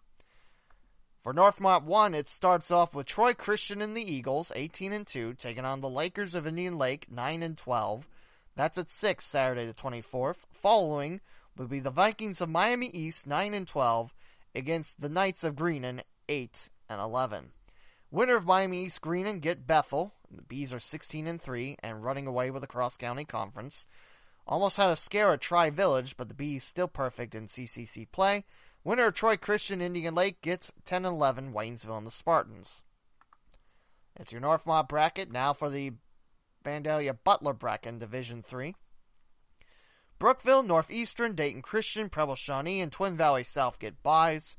For Northmont 1, it starts off with Troy Christian and the Eagles, 18 and 2, taking on the Lakers of Indian Lake, 9 and 12. That's at 6 Saturday the 24th. Following will be the Vikings of Miami East 9 and 12 against the Knights of Greenon 8 and 11. Winner of Miami East Greenon get Bethel. The Bees are 16 and 3 and running away with the Cross County Conference. Almost had a scare at Tri Village, but the Bees still perfect in CCC play. Winner of Troy Christian Indian Lake gets 10 and 11 Waynesville and the Spartans. It's your Northmont bracket now for the Vandalia Butler bracket in Division 3. Brookville, Northeastern, Dayton Christian, Preble Shawnee, and Twin Valley South get buys.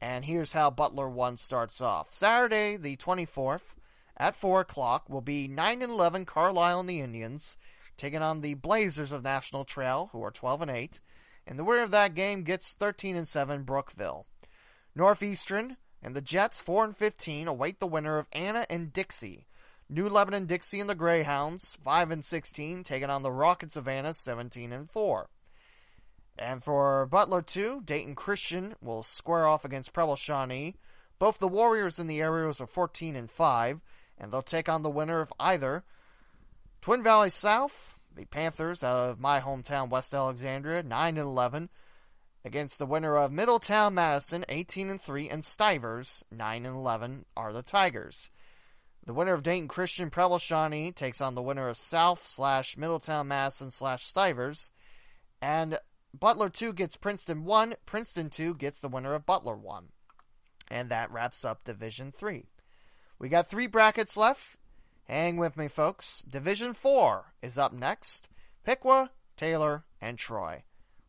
And here's how Butler 1 starts off. Saturday, the 24th, at 4 o'clock, will be 9 and 11 Carlisle and the Indians, taking on the Blazers of National Trail, who are 12 and 8. And the winner of that game gets 13 and 7 Brookville. Northeastern and the Jets, 4 and 15, await the winner of Anna and Dixie. New Lebanon Dixie and the Greyhounds, 5 and 16, taking on the Rockets of Anna, 17 and 4. And for Butler 2, Dayton Christian will square off against Preble Shawnee. Both the Warriors and the Aerials are 14 and 5, and they'll take on the winner of either. Twin Valley South, the Panthers out of my hometown, West Alexandria, 9 and 11, against the winner of Middletown Madison, 18 and 3, and Stivers, 9 and 11, are the Tigers. The winner of Dayton Christian Preble takes on the winner of South slash Middletown Madison slash Stivers, and Butler 2 gets Princeton 1. Princeton 2 gets the winner of Butler 1. And that wraps up Division 3. We got three brackets left. Hang with me, folks. Division 4 is up next. Piqua, Taylor, and Troy.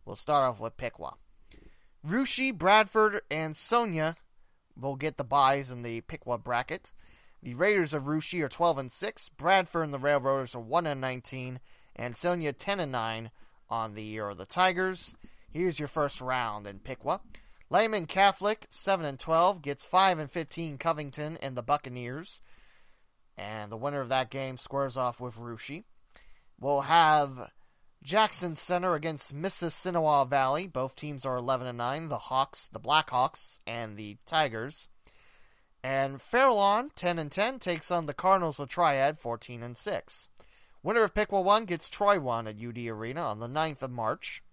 We'll start off with Piqua. Russia, Bradford, and Ansonia will get the buys in the Piqua bracket. The Raiders of Russia are 12 and 6. Bradford and the Railroaders are 1 and 19, and Ansonia 10 and 9 on the year of the Tigers. Here's your first round in Piqua. Lehman Catholic, 7 and 12, gets 5 and 15 Covington and the Buccaneers. And the winner of that game squares off with Russia. We'll have Jackson Center against Mississinewa Valley. Both teams are 11 and 9, the Hawks, the Blackhawks, and the Tigers. And Fairlawn, 10 and 10, takes on the Cardinals of Triad, 14 and 6. Winner of Piqua 1 gets Troy 1 at UD Arena on the 9th of March.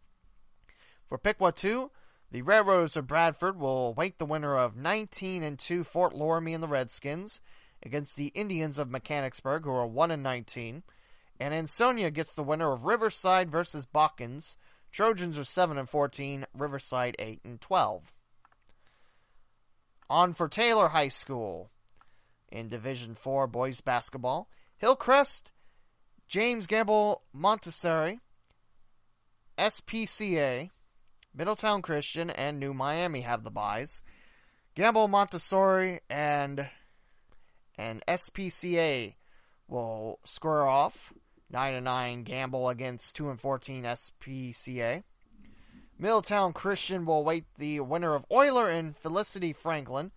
For Piqua 2, the Railroads of Bradford will await the winner of 19 and 2 Fort Loramie and the Redskins against the Indians of Mechanicsburg, who are 1 and 19. And Ansonia gets the winner of Riverside versus Botkins. Trojans are 7 and 14, Riverside 8 and 12. On for Taylor High School in Division 4 boys basketball. Hillcrest James Gamble Montessori, SPCA, Middletown Christian, and New Miami have the buys. Gamble Montessori and and SPCA will square off. 9 and 9 Gamble against 2 and 14 SPCA. Middletown Christian will await the winner of Euler and Felicity Franklin.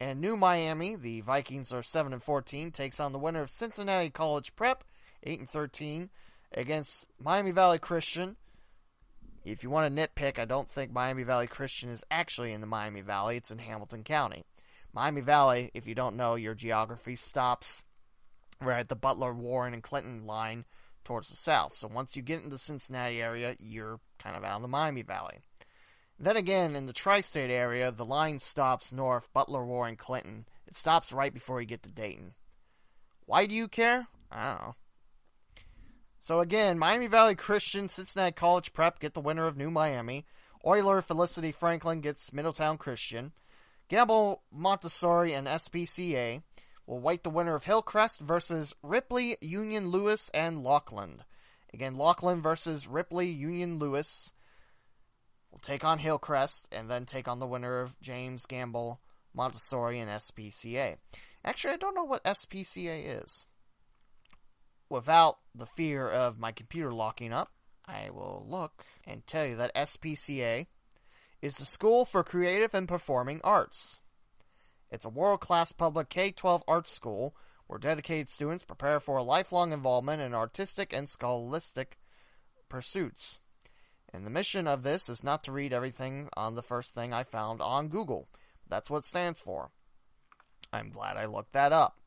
And New Miami, the Vikings are 7 and 14, takes on the winner of Cincinnati College Prep 8 and 13 against Miami Valley Christian. If you want to nitpick, I don't think Miami Valley Christian is actually in the Miami Valley. It's in Hamilton County. Miami Valley, if you don't know your geography, stops right at the Butler, Warren, and Clinton line towards the south. So once you get into the Cincinnati area, you're kind of out of the Miami Valley. Then again, in the tri state area, the line stops north, Butler, Warren, Clinton. It stops right before you get to Dayton. Why do you care? I don't know. So again, Miami Valley Christian, Cincinnati College Prep get the winner of New Miami. Euler Felicity Franklin gets Middletown Christian. Gamble Montessori and SPCA will wait the winner of Hillcrest versus Ripley, Union Lewis, and Laughlin. Again, Laughlin versus Ripley, Union Lewis will take on Hillcrest and then take on the winner of James Gamble Montessori and SPCA. Actually, I don't know what SPCA is without the fear of my computer locking up, I will look and tell you that SPCA is the School for Creative and Performing Arts. It's a world class public K 12 arts school where dedicated students prepare for a lifelong involvement in artistic and scholastic pursuits. And the mission of this is not to read everything on the first thing I found on Google. That's what it stands for. I'm glad I looked that up.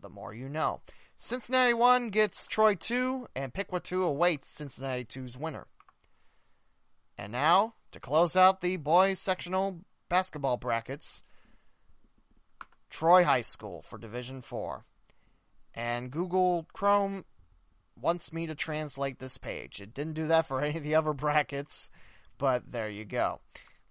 The more you know. Cincinnati 1 gets Troy 2, and Piqua 2 awaits Cincinnati 2's winner. And now, to close out the boys sectional basketball brackets, Troy High School for Division 4. And Google Chrome wants me to translate this page. It didn't do that for any of the other brackets, but there you go.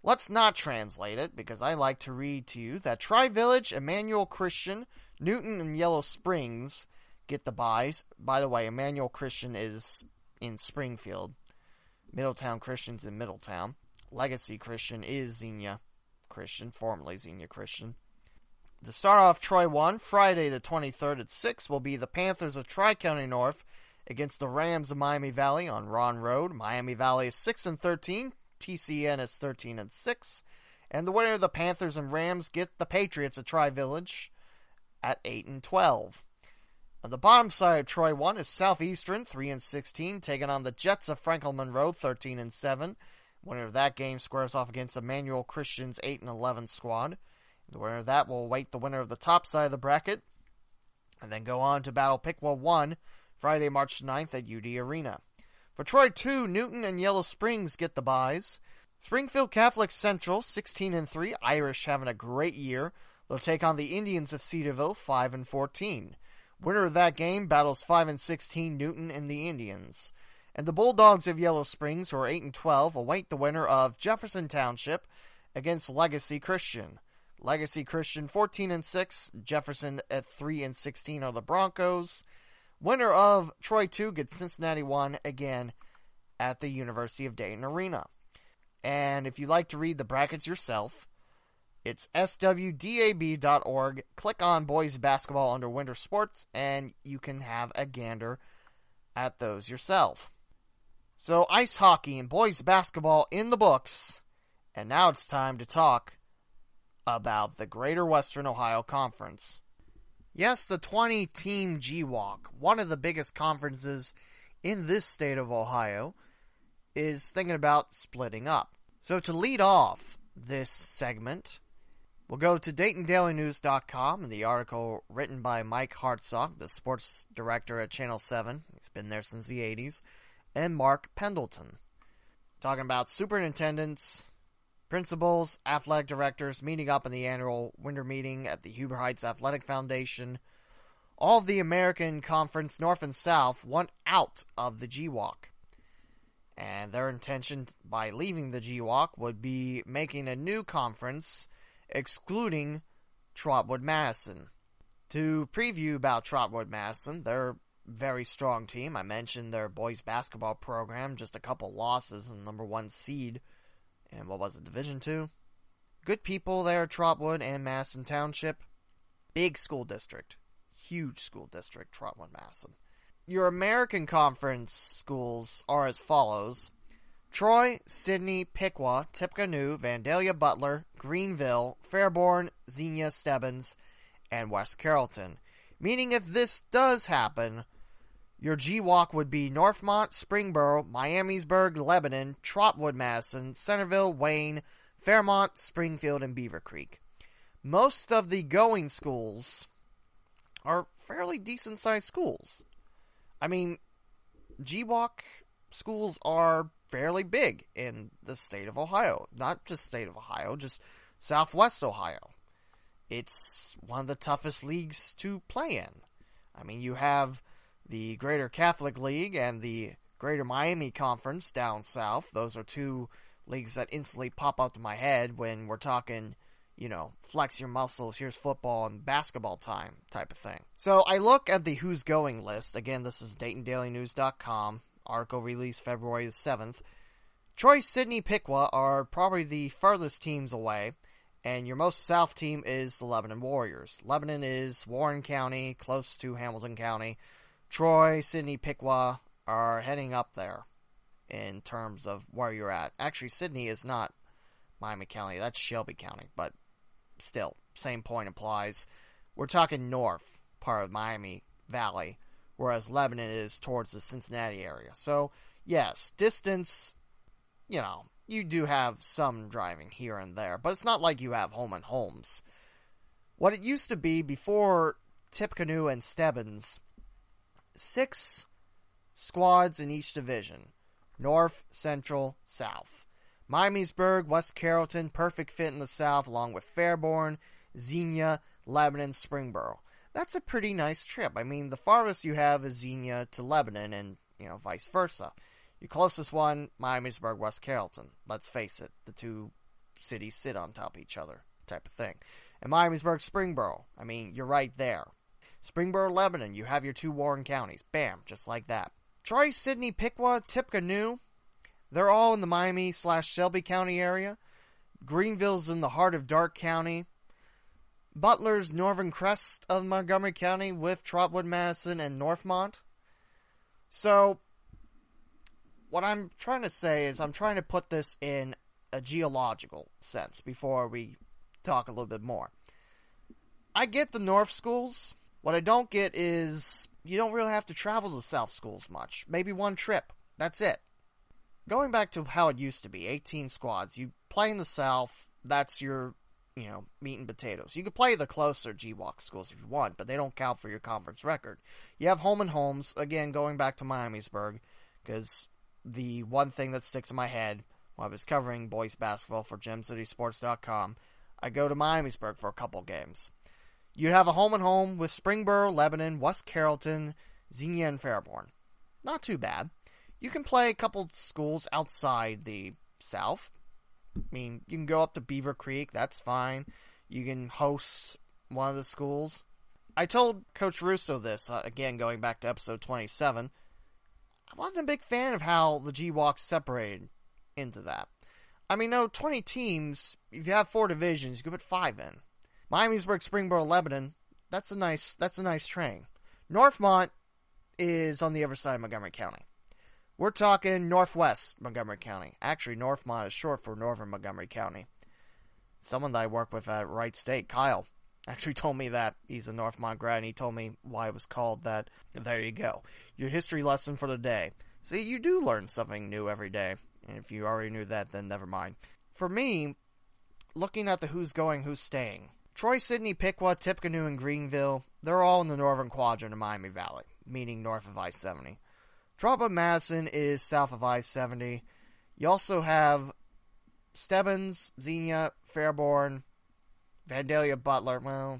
Let's not translate it because I like to read to you that Tri Village, Emmanuel Christian, Newton, and Yellow Springs get the buys. By the way, Emmanuel Christian is in Springfield. Middletown Christian's in Middletown. Legacy Christian is Xenia Christian, formerly Xenia Christian. To start off Troy 1, Friday the 23rd at 6 will be the Panthers of Tri County North against the Rams of Miami Valley on Rahn Road. Miami Valley is 6 and 13, TCN is 13 and 6, and the winner of the Panthers and Rams get the Patriots of Tri Village at 8 and 12. On the bottom side of Troy 1 is Southeastern 3 and 16 taking on the Jets of Franklin Monroe 13 and 7. Winner of that game squares off against Emmanuel Christian's 8 and 11 squad. The winner of that will await the winner of the top side of the bracket and then go on to battle Piqua 1 Friday, March 9th at UD Arena. For Troy 2, Newton and Yellow Springs get the buys. Springfield Catholic Central 16 and 3, Irish having a great year. They'll take on the Indians of Cedarville 5 and 14. Winner of that game battles 5 and 16 Newton and the Indians. And the Bulldogs of Yellow Springs, who are 8 and 12, await the winner of Jefferson Township against Legacy Christian. Legacy Christian 14 and 6, Jefferson at 3 and 16 are the Broncos. Winner of Troy 2 gets Cincinnati 1 again at the University of Dayton Arena. And if you'd like to read the brackets yourself, it's swdab.org. Click on boys basketball under winter sports, and you can have a gander at those yourself. So, ice hockey and boys basketball in the books. And now it's time to talk about the Greater Western Ohio Conference. Yes, the 20 team GWOC, one of the biggest conferences in this state of Ohio, is thinking about splitting up. So, to lead off this segment, We'll go to DaytonDailyNews.com and the article written by Mike Hartsock, the sports director at Channel 7. He's been there since the 80s. And Marc Pendleton. Talking about superintendents, principals, athletic directors meeting up in the annual winter meeting at the Huber Heights Athletic Foundation. All the American Conference North and South want out of the GWOC. And their intention by leaving the GWOC would be making a new conference excluding Trotwood Madison. To preview about Trotwood Madison, they're very strong team. I mentioned their boys basketball program, just a couple losses and number one seed. And what was it, Division Two? Good people there, Trotwood and Madison Township. Big school district. Huge school district, Trotwood Madison. Your American Conference schools are as follows Troy, Sidney, Piqua, Tippecanoe, Vandalia Butler, Greenville, Fairborn, Xenia Stebbins, and West Carrollton. Meaning if this does happen, your GWOC would be Northmont, Springboro, Miamisburg, Lebanon, Trotwood, Madison, Centerville, Wayne, Fairmont, Springfield, and Beavercreek. Most of the going schools are fairly decent sized schools. I mean, GWOC schools are fairly big in the state of Ohio. Not just state of Ohio, just southwest Ohio. It's one of the toughest leagues to play in. I mean, you have the Greater Catholic League and the Greater Miami Conference down south. Those are two leagues that instantly pop up to my head when we're talking, you know, flex your muscles, here's football and basketball time type of thing. So I look at the who's going list. Again, this is DaytonDailyNews.com article released February the 7th. Troy, Sidney, Piqua are probably the furthest teams away, and your most south team is the Lebanon Warriors. Lebanon is Warren County, close to Hamilton County. Troy, Sidney, Piqua are heading up there in terms of where you're at. Actually, Sidney is not Miami County, that's Shelby County, but still, same point applies. We're talking north part of Miami Valley whereas Lebanon is towards the Cincinnati area. So, yes, distance, you know, you do have some driving here and there, but it's not like you have home and homes. What it used to be before Tippecanoe and Stebbins, six squads in each division North, Central, South. Miamisburg, West Carrollton, perfect fit in the South, along with Fairborn, Xenia, Lebanon, Springboro. That's a pretty nice trip. I mean, the farthest you have is Xenia to Lebanon, and you know, vice versa. Your closest one, Miamisburg, West Carrollton. Let's face it, the two cities sit on top of each other, type of thing. And Miamisburg, Springboro. I mean, you're right there. Springboro, Lebanon, you have your two Warren counties. Bam, just like that. Troy, Sidney, Piqua, Tippecanoe, they're all in the Miami slash Shelby County area. Greenville's in the heart of Darke County. Butler's northern crest of Montgomery County with Trotwood, Madison, and Northmont. So, what I'm trying to say is I'm trying to put this in a geological sense before we talk a little bit more. I get the North schools. What I don't get is you don't really have to travel to South schools much. Maybe one trip. That's it. Going back to how it used to be, 18 squads. You play in the South. That's your, you know, meat and potatoes. You could play the closer GWOC schools if you want, but they don't count for your conference record. You have home and homes. Again, going back to Miamisburg, because the one thing that sticks in my head while I was covering boys basketball for GemCitySports.com, I go to Miamisburg for a couple games. You'd have a home and home with Springboro, Lebanon, West Carrollton, Xenia, and Fairborn. Not too bad. You can play a couple schools outside the South. I mean, you can go up to Beavercreek, that's fine. You can host one of the schools. I told Coach Russo this, uh, again, going back to episode 27. I wasn't a big fan of how the GWOC's separated into that. I mean, no, 20 teams, if you have four divisions, you could put five in. Miamisburg, Springboro, Lebanon, that's a nice, that's a nice train. Northmont is on the other side of Montgomery County. We're talking northwest Montgomery County. Actually, Northmont is short for Northern Montgomery County. Someone that I work with at Wright State, Kyle, actually told me that he's a Northmont grad, and he told me why it was called that. There you go. Your history lesson for the day. See, you do learn something new every day. And if you already knew that, then never mind. For me, looking at the who's going, who's staying. Troy, Sidney, Piqua, Tippecanoe, and Greenville, they're all in the northern quadrant of Miami Valley, meaning north of I-70. Trotwood Madison is south of I-70. You also have Stebbins, Xenia, Fairborn, Vandalia Butler. Well,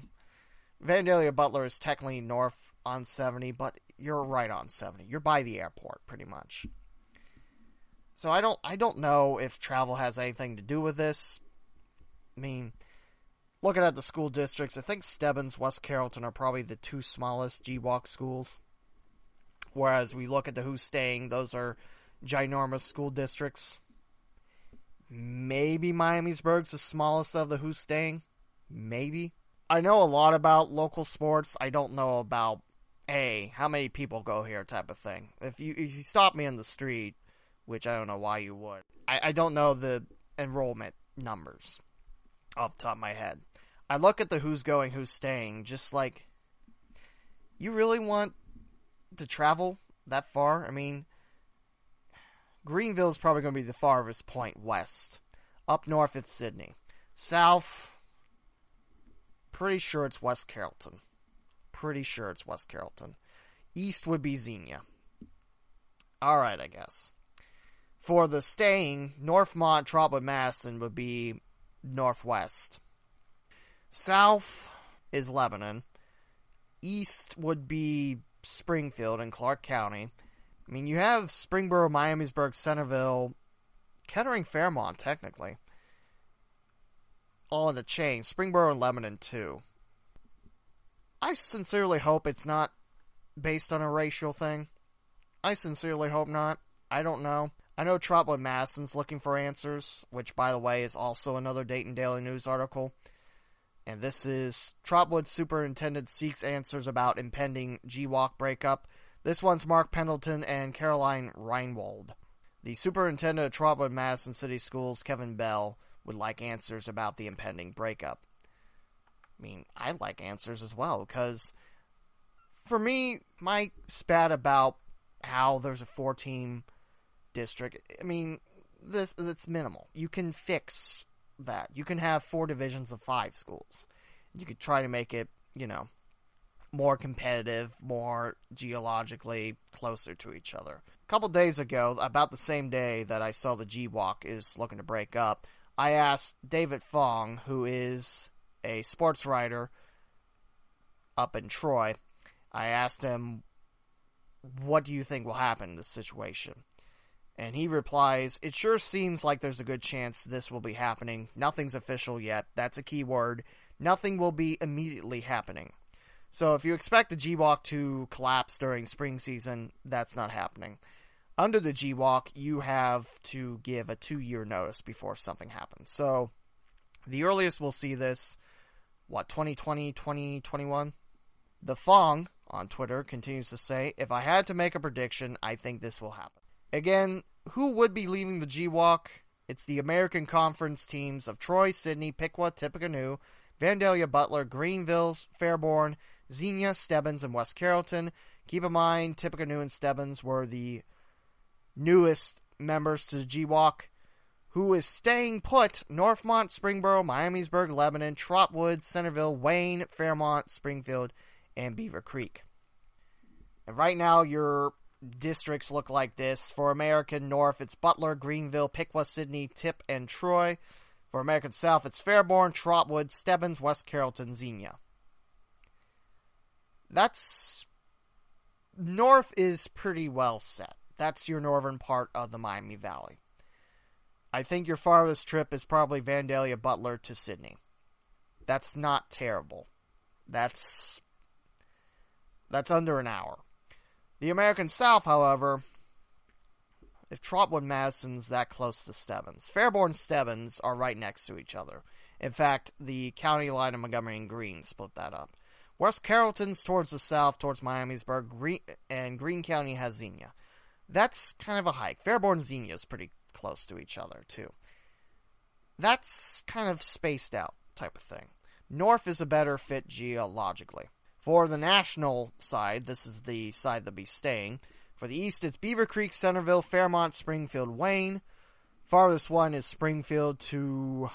Vandalia Butler is technically north on 70, but you're right on 70. You're by the airport, pretty much. So I don't I don't know if travel has anything to do with this. I mean, looking at the school districts, I think Stebbins, West Carrollton are probably the two smallest GWOC schools. Whereas we look at the who's staying, those are ginormous school districts. Maybe Miamisburg's the smallest of the who's staying. Maybe. I know a lot about local sports. I don't know about hey, how many people go here type of thing. If you if you stop me in the street, which I don't know why you would, I, I don't know the enrollment numbers off the top of my head. I look at the who's going, who's staying, just like you really want to travel that far? I mean, Greenville is probably going to be the farthest point west. Up north, it's Sidney. South, pretty sure it's West Carrollton. Pretty sure it's West Carrollton. East would be Xenia. Alright, I guess. For the staying, Northmont, Trotwood, Madison would be northwest. South is Lebanon. East would be Springfield and Clark County. I mean, you have Springboro, Miamisburg, Centerville, Kettering, Fairmont, technically. All in a chain. Springboro and Lebanon, too. I sincerely hope it's not based on a racial thing. I sincerely hope not. I don't know. I know Trotwood Madison's looking for answers, which, by the way, is also another Dayton Daily News article. And this is Trotwood Superintendent seeks answers about impending GWOC breakup. This one's Marc Pendleton and Caroline Reinwald. The superintendent of Trotwood Madison City Schools, Kevin Bell, would like answers about the impending breakup. I mean, I'd like answers as well, because for me, my spat about how there's a four team district, I mean, this it's minimal. You can fix that. You can have four divisions of five schools. You could try to make it, you know, more competitive, more geologically closer to each other. A couple days ago, about the same day that I saw the GWOC is looking to break up, I asked David Fong, who is a sports writer up in Troy, I asked him, What do you think will happen in this situation? And he replies, It sure seems like there's a good chance this will be happening. Nothing's official yet. That's a key word. Nothing will be immediately happening. So if you expect the GWOC to collapse during spring season, that's not happening. Under the GWOC, you have to give a two year notice before something happens. So the earliest we'll see this, what, 2020, 2021? The Fong on Twitter continues to say, If I had to make a prediction, I think this will happen. Again, who would be leaving the GWOC? It's the American Conference teams of Troy, Sidney, Piqua, Tippecanoe, Vandalia, Butler, Greenville, Fairborn, Xenia, Stebbins, and West Carrollton. Keep in mind, Tippecanoe and Stebbins were the newest members to the GWOC, Who is staying put? Northmont, Springboro, Miamisburg, Lebanon, Trotwood, Centerville, Wayne, Fairmont, Springfield, and Beavercreek. And right now, your districts look like this. For American North, it's Butler, Greenville, Piqua, Sidney, Tip, and Troy. For American South, it's Fairborn, Trotwood, Stebbins, West Carrollton, Xenia. That's. North is pretty well set. That's your northern part of the Miami Valley. I think your farthest trip is probably Vandalia Butler to Sidney. That's not terrible. That's that's under an hour. The American South, however, if Trotwood Madison's that close to Stebbins, Fairborn Stebbins are right next to each other. In fact, the county line of Montgomery and Greene split that up. West Carrollton's towards the south, towards Miamisburg, Green, and Greene County has Xenia. That's kind of a hike. Fairborn Xenia is pretty close to each other, too. That's kind of spaced out type of thing. North is a better fit geologically. For the national side, this is the side that'll be staying. For the east, it's Beavercreek, Centerville, Fairmont, Springfield, Wayne. Farthest one is Springfield to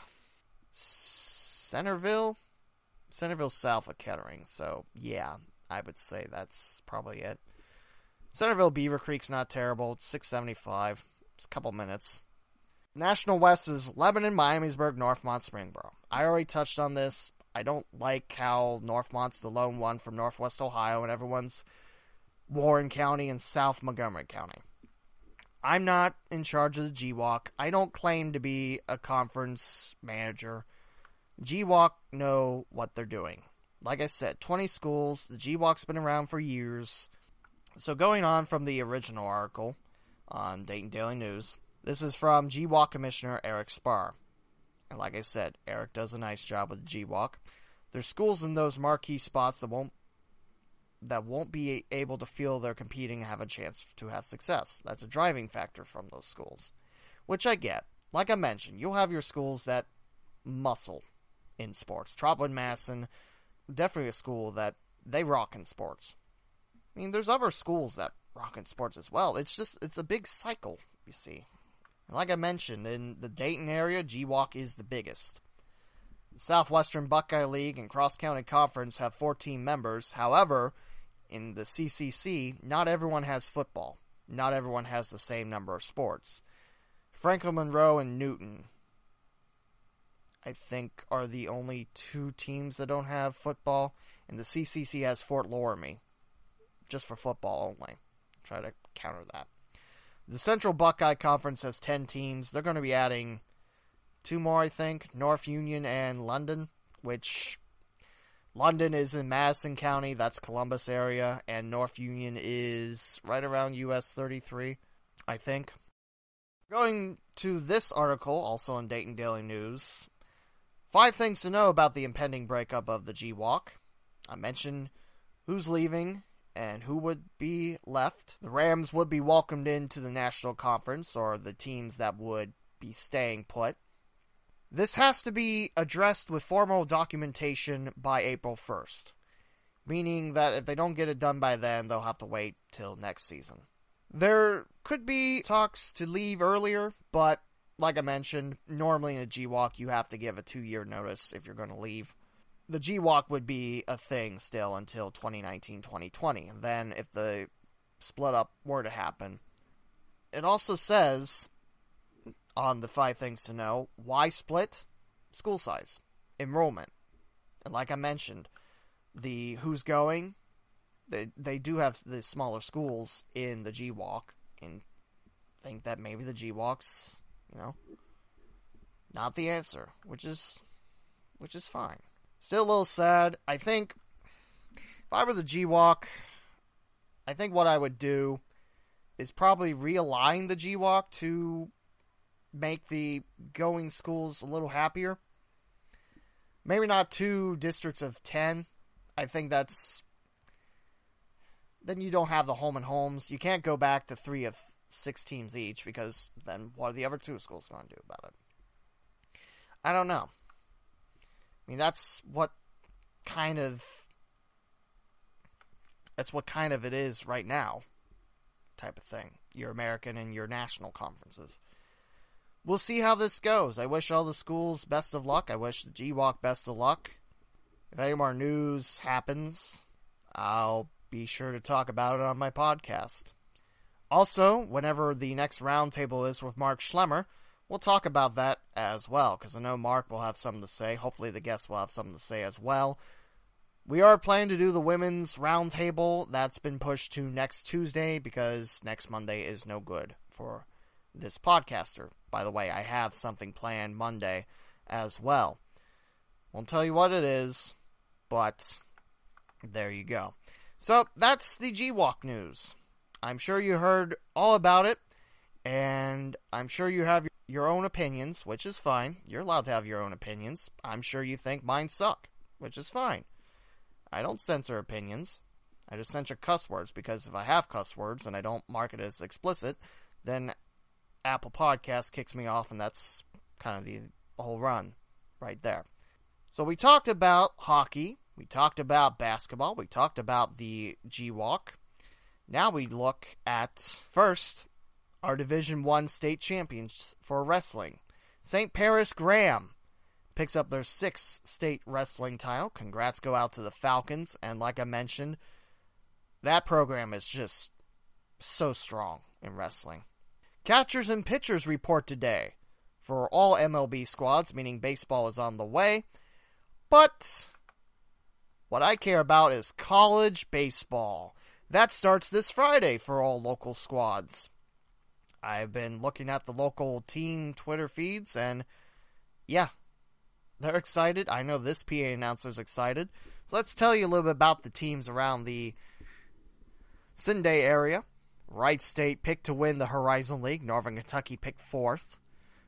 Centerville. Centerville south of Kettering, so yeah, I would say that's probably it. Centerville Beavercreek's not terrible. It's 675. It's a couple minutes. National West is Lebanon, Miamisburg, Northmont, Springboro. I already touched on this. I don't like how Northmont's the lone one from Northwest Ohio and everyone's Warren County and South Montgomery County. I'm not in charge of the GWOC. I don't claim to be a conference manager. GWOC know what they're doing. Like I said, 20 schools. The GWOC's been around for years. So going on from the original article on Dayton Daily News, this is from GWOC Commissioner Eric Spar. And like I said, Eric does a nice job with GWOC. There's schools in those marquee spots that won't that won't be able to feel they're competing and have a chance to have success. That's a driving factor from those schools, which I get. Like I mentioned, you'll have your schools that muscle in sports. Trotwood Madison, definitely a school that they rock in sports. I mean, there's other schools that rock in sports as well. It's just it's a big cycle, you see. Like I mentioned, in the Dayton area, GWOC is the biggest. The Southwestern Buckeye League and Cross County Conference have 14 members. However, in the CCC, not everyone has football. Not everyone has the same number of sports. Franklin Monroe and Newton, I think, are the only two teams that don't have football. And the CCC has Fort Loramie, just for football only. Try to counter that. The Central Buckeye Conference has 10 teams. They're going to be adding two more, I think North Union and London, which London is in Madison County, that's Columbus area, and North Union is right around US 33, I think. Going to this article, also in Dayton Daily News, five things to know about the impending breakup of the GWOC. I mentioned who's leaving and who would be left. The Rams would be welcomed into the National Conference, or the teams that would be staying put. This has to be addressed with formal documentation by April 1st, meaning that if they don't get it done by then, they'll have to wait till next season. There could be talks to leave earlier, but like I mentioned, normally in a GWOC you have to give a two year notice if you're going to leave the GWOC would be a thing still until 2019 2020. Then, if the split up were to happen, it also says on the five things to know why split school size, enrollment. And like I mentioned, the who's going, they they do have the smaller schools in the GWOC, and think that maybe the GWOC's, you know, not the answer, which is which is fine. Still a little sad. I think if I were the GWOC, I think what I would do is probably realign the GWOC to make the going schools a little happier. Maybe not two districts of 10. I think that's. Then you don't have the home and homes. You can't go back to three of six teams each because then what are the other two schools going to do about it? I don't know. I mean, that's what kind of. That's what kind of it is right now, type of thing. Your American and your national conferences we'll see how this goes. I wish all the schools best of luck. I wish the GWOC best of luck. If any more news happens, I'll be sure to talk about it on my podcast. Also, whenever the next roundtable is with Mark Schlemmer, we'll talk about that as well, because I know Mark will have something to say. Hopefully, the guests will have something to say as well. We are planning to do the women's roundtable. That's been pushed to next Tuesday because next Monday is no good for this podcaster. By the way, I have something planned Monday as well. Won't tell you what it is, but there you go. So that's the GWOC news. I'm sure you heard all about it, and I'm sure you have your own opinions, which is fine. You're allowed to have your own opinions. I'm sure you think mine suck, which is fine. I don't censor opinions. I just censor cuss words because if I have cuss words and I don't mark it as explicit, then Apple Podcast kicks me off, and that's kind of the whole run right there. So we talked about hockey, we talked about basketball, we talked about the GWOC. Now we look at first our Division One state champions for wrestling. St. Paris Graham picks up their sixth state wrestling title. Congrats go out to the Falcons, and like I mentioned, that program is just so strong in wrestling. Catchers and pitchers report today for all MLB squads, meaning baseball is on the way. But what I care about is college baseball. That starts this Friday for all local squads. I've been looking at the local team Twitter feeds, and yeah, they're excited. I know this PA announcer's excited. So let's tell you a little bit about the teams around the Cin-Day area. Wright State picked to win the Horizon League. Northern Kentucky picked fourth.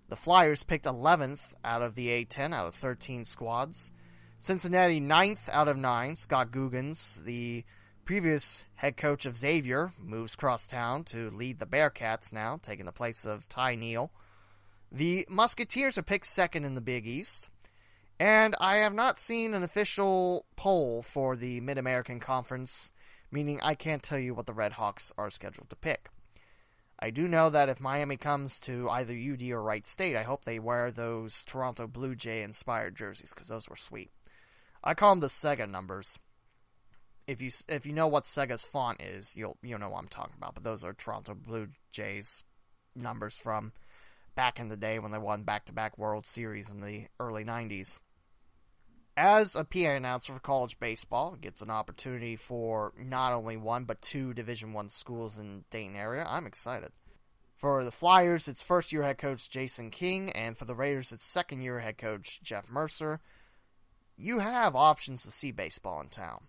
The Flyers picked 11th out of the A10 out of 13 squads. Cincinnati 9th out of 9. Scott Googins, the previous head coach of Xavier, moves cross town to lead the Bearcats now, taking the place of Ty Neal. The Musketeers are picked second in the Big East. And I have not seen an official poll for the Mid American Conference meaning I can't tell you what the Red Hawks are scheduled to pick. I do know that if Miami comes to either UD or Wright State, I hope they wear those Toronto Blue Jay inspired jerseys because those were sweet. I call them the Sega numbers. If you if you know what Sega's font is, you'll you'll know what I'm talking about. But those are Toronto Blue Jays numbers from back in the day when they won back-to-back World Series in the early 90s as a PA announcer for college baseball, gets an opportunity for not only one but two Division One schools in Dayton area. I'm excited. For the Flyers, it's first year head coach Jayson King, and for the Raiders, it's second year head coach Jeff Mercer. You have options to see baseball in town.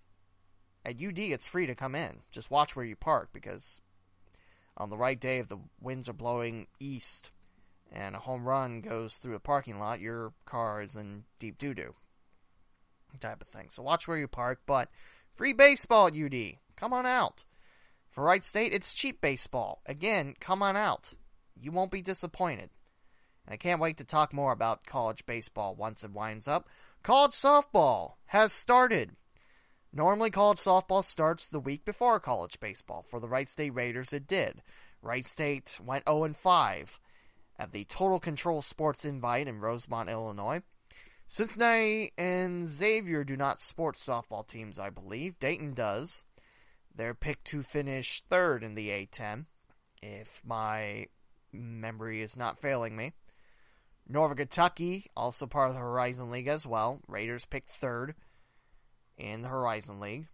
At UD, it's free to come in. Just watch where you park because on the right day, if the winds are blowing east and a home run goes through a parking lot, your car is in deep doo doo type of thing. So watch where you park, but free baseball at UD. Come on out. For Wright State, it's cheap baseball. Again, come on out. You won't be disappointed. And I can't wait to talk more about college baseball once it winds up. College softball has started. Normally, college softball starts the week before college baseball. For the Wright State Raiders, it did. Wright State went 0 5 at the Total Control Sports Invite in Rosemont, Illinois. Cincinnati and Xavier do not sport softball teams, I believe. Dayton does. They're picked to finish third in the A10, if my memory is not failing me. Northern Kentucky, also part of the Horizon League as well. Raiders picked third. In the Horizon League.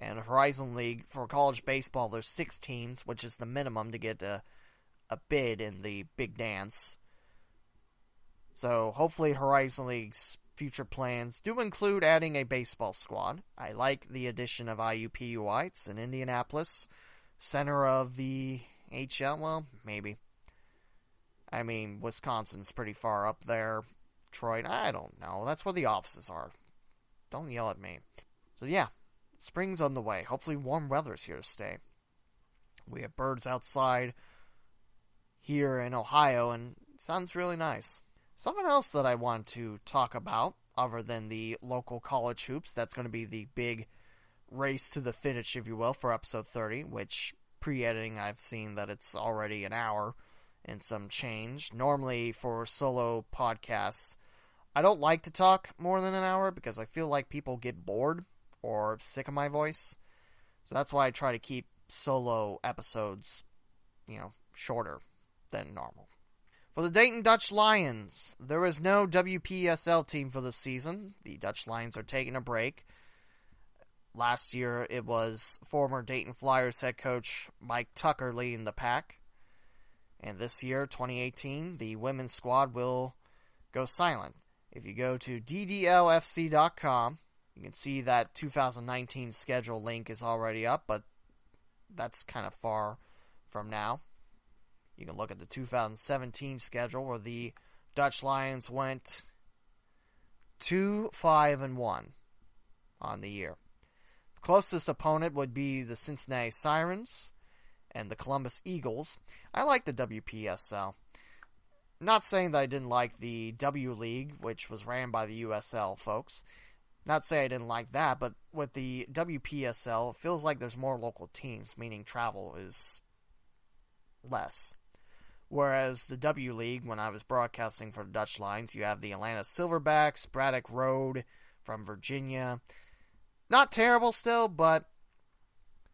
And Horizon League for college baseball, there's six teams, which is the minimum to get a, a bid in the big dance. So hopefully Horizon League's future plans do include adding a baseball squad. I like the addition of IUPUI. It's in Indianapolis, center of the HL. Well, maybe. I mean, Wisconsin's pretty far up there. Detroit, I don't know. That's where the offices are. Don't yell at me. So yeah, spring's on the way. Hopefully warm weather's here to stay. We have birds outside here in Ohio and sounds really nice. Something else that I want to talk about, other than the local college hoops, that's going to be the big race to the finish, if you will, for episode 30, which pre editing I've seen that it's already an hour and some change. Normally, for solo podcasts, I don't like to talk more than an hour because I feel like people get bored or sick of my voice. So that's why I try to keep solo episodes, you know, shorter than normal. For the Dayton Dutch Lions, there is no WPSL team for the season. The Dutch Lions are taking a break. Last year, it was former Dayton Flyers head coach Mike Tucker leading the pack. And this year, 2018, the women's squad will go silent. If you go to ddlfc.com, you can see that 2019 schedule link is already up, but that's kind of far from now. You can look at the 2017 schedule where the Dutch Lions went 2 5 and 1 on the year. The closest opponent would be the Cincinnati Sirens and the Columbus Eagles. I like the WPSL. Not saying that I didn't like the W League, which was ran by the USL folks. Not say I didn't like that, but with the WPSL, it feels like there's more local teams, meaning travel is less. Whereas the W League, when I was broadcasting for the Dutch Lions, you have the Atlanta Silverbacks, Braddock Road from Virginia. Not terrible still, but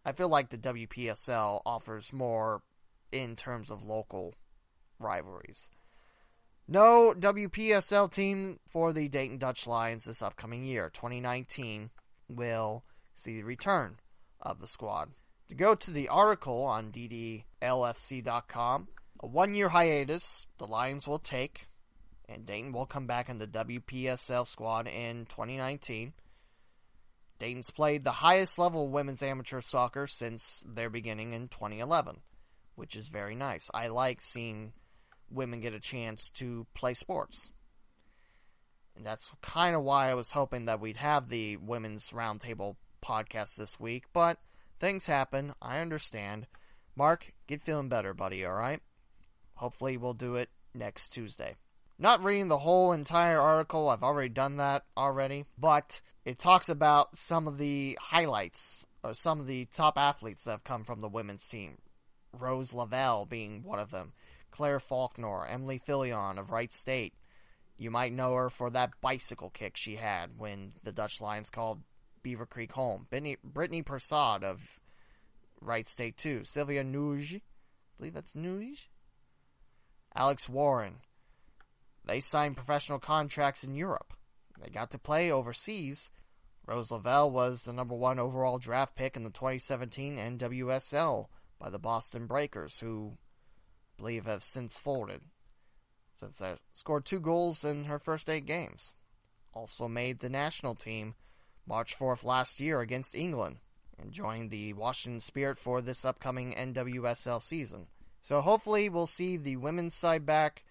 I feel like the WPSL offers more in terms of local rivalries. No WPSL team for the Dayton Dutch Lions this upcoming year. 2019 will see the return of the squad. To go to the article on DDLFC.com, a one year hiatus the Lions will take, and Dayton will come back in the WPSL squad in 2019. Dayton's played the highest level women's amateur soccer since their beginning in 2011, which is very nice. I like seeing women get a chance to play sports. And that's kind of why I was hoping that we'd have the women's roundtable podcast this week, but things happen. I understand. Mark, get feeling better, buddy, alright? Hopefully, we'll do it next Tuesday. Not reading the whole entire article, I've already done that already, but it talks about some of the highlights or some of the top athletes that have come from the women's team. Rose Lavelle being one of them, Claire Faulkner, Emily Filion of Wright State. You might know her for that bicycle kick she had when the Dutch Lions called Beavercreek home. Brittany, Brittany Persad of Wright State too. Sylvia Nuge, I believe that's Nuge. Alex Warren. They signed professional contracts in Europe. They got to play overseas. Rose Lavelle was the number one overall draft pick in the 2017 NWSL by the Boston Breakers, who believe have since folded, since they scored two goals in her first eight games. Also made the national team March 4th last year against England and joined the Washington Spirit for this upcoming NWSL season. So hopefully we'll see the women's side back.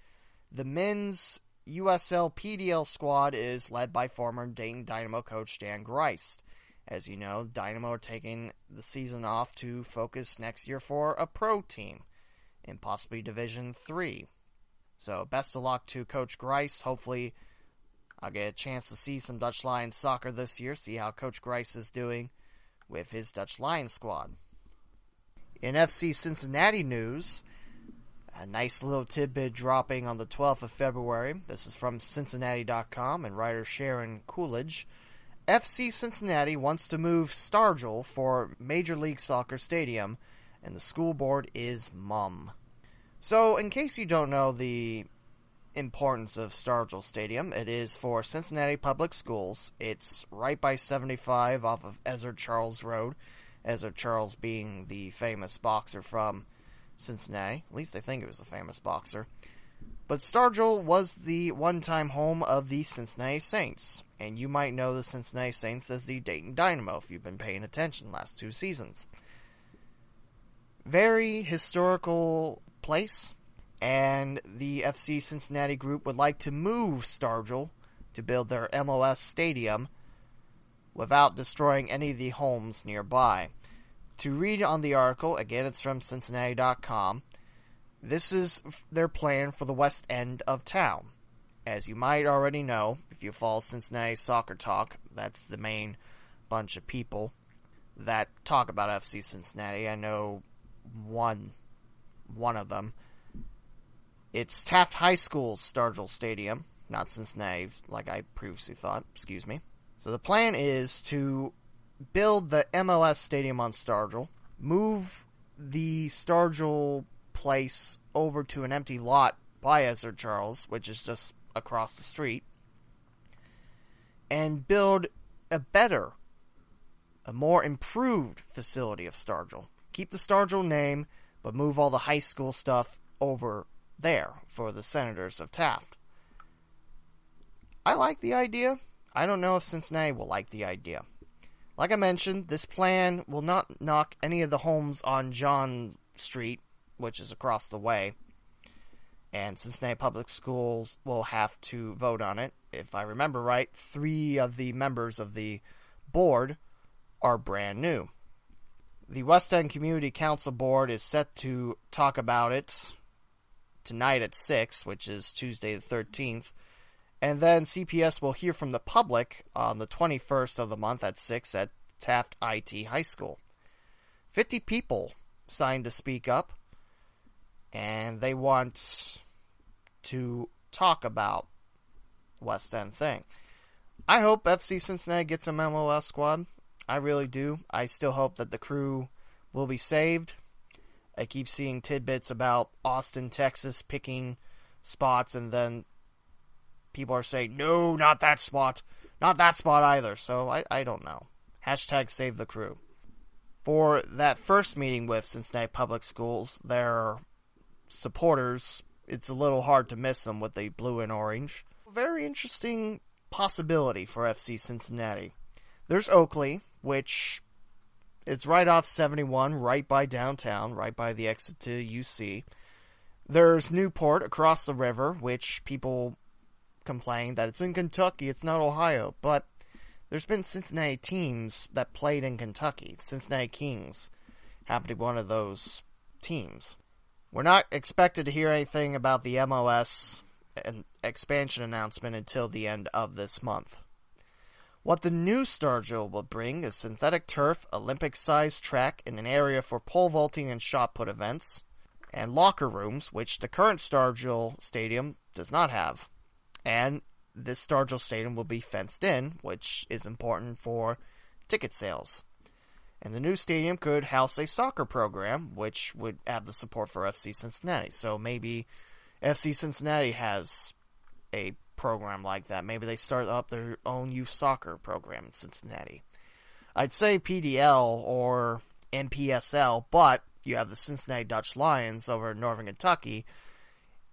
The men's USL PDL squad is led by former Dayton Dynamo coach Dan Greist. As you know, Dynamo are taking the season off to focus next year for a pro team in possibly Division 3. So best of luck to Coach Grice. Hopefully I'll get a chance to see some Dutch Lions soccer this year, see how Coach Grice is doing with his Dutch Lions squad. In FC Cincinnati news, a nice little tidbit dropping on the 12th of February. This is from Cincinnati.com and writer Sharon Coolidge. FC Cincinnati wants to move Stargel for Major League Soccer Stadium, and the school board is mum. So, in case you don't know the importance of Stargel Stadium. It is for Cincinnati Public Schools. It's right by 75 off of Ezzard Charles Road. Ezzard Charles being the famous boxer from Cincinnati. At least I think it was a famous boxer. But Stargel was the one time home of the Cincinnati Saints, and you might know the Cincinnati Saints as the Dayton Dynamo if you've been paying attention last two seasons. Very historical place, and the FC Cincinnati group would like to move Stargel to build their MLS stadium without destroying any of the homes nearby. To read on the article, again, it's from Cincinnati.com. This is their plan for the west end of town. As you might already know, if you follow Cincinnati Soccer Talk, that's the main bunch of people that talk about FC Cincinnati. I know one one of them. It's Taft High School's Stargel Stadium, not Cincinnati, like I previously thought. Excuse me. So the plan is to build the MLS stadium on Stargel, move the Stargel place over to an empty lot by Ezzard Charles, which is just across the street, and build a better, a more improved facility of Stargel. Keep the Stargel name, but move all the high school stuff over there for the Senators of Taft. I like the idea. I don't know if Cincinnati will like the idea. Like I mentioned, this plan will not knock any of the homes on John Street which is across the way. And Cincinnati Public Schools will have to vote on it. If I remember right, three of the members of the board are brand new. The West End Community Council Board is set to talk about it tonight at 6, which is Tuesday the 13th. And then CPS will hear from the public on the 21st of the month at 6 at Taft IT High School. 50 people signed to speak up and they want to talk about West End thing. I hope FC Cincinnati gets a MLS squad. I really do. I still hope that the crew will be saved. I keep seeing tidbits about Austin, Texas picking spots, and then people are saying, no, not that spot. Not that spot either. So I, I don't know. Hashtag save the crew. For that first meeting with Cincinnati Public Schools, their supporters, it's a little hard to miss them with the blue and orange. Very interesting possibility for FC Cincinnati. There's Oakley, which it's right off 71, right by downtown, right by the exit to UC. There's Newport across the river, which people complain that it's in Kentucky, it's not Ohio, but there's been Cincinnati teams that played in Kentucky. Cincinnati Kings happened to be one of those teams. We're not expected to hear anything about the MLS expansion announcement until the end of this month. What the new Stargel will bring is synthetic turf, Olympic sized track, and an area for pole vaulting and shot put events, and locker rooms, which the current Stargel Stadium does not have. And this Stargel Stadium will be fenced in, which is important for ticket sales. And the new stadium could house a soccer program, which would have the support for FC Cincinnati. So maybe FC Cincinnati has a program like that. Maybe they start up their own youth soccer program in Cincinnati. I'd say PDL or NPSL, but you have the Cincinnati Dutch Lions over in Northern Kentucky,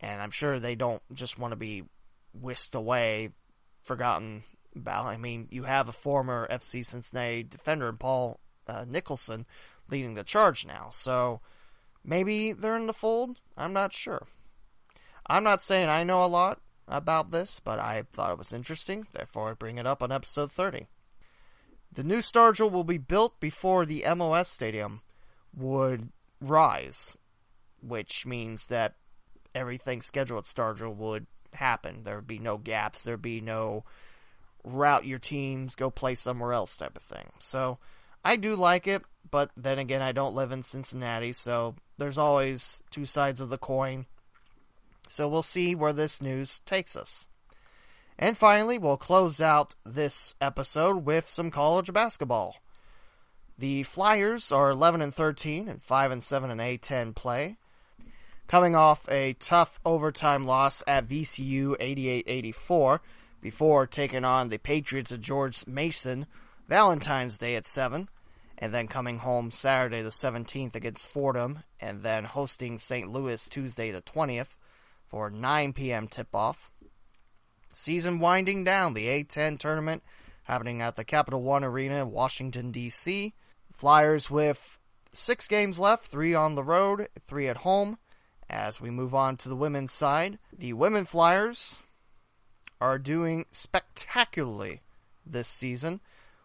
and I'm sure they don't just want to be whisked away, forgotten about. I mean, you have a former FC Cincinnati defender, in Paul uh, Nicholson leading the charge now. So maybe they're in the fold. I'm not sure. I'm not saying I know a lot about this, but I thought it was interesting, therefore I bring it up on episode 30. The new Stargel will be built before the MLS stadium would rise, which means that everything scheduled at Stargel would happen. There would be no gaps, there'd be no route your teams, go play somewhere else type of thing. So I do like it, but then again, I don't live in Cincinnati, so there's always two sides of the coin. So we'll see where this news takes us. And finally, we'll close out this episode with some college basketball. The Flyers are 11 and 13 and 5 and 7 in A10 play. coming off a tough overtime loss at VCU 88-84 before taking on the Patriots of George Mason Valentine's Day at 7 and then coming home Saturday the 17th against Fordham and then hosting St. Louis Tuesday the 20th for 9 p.m. tip-off. Season winding down, the A10 tournament happening at the Capital One Arena in Washington, D.C. Flyers with six games left, three on the road, three at home. As we move on to the women's side, the women Flyers are doing spectacularly this season.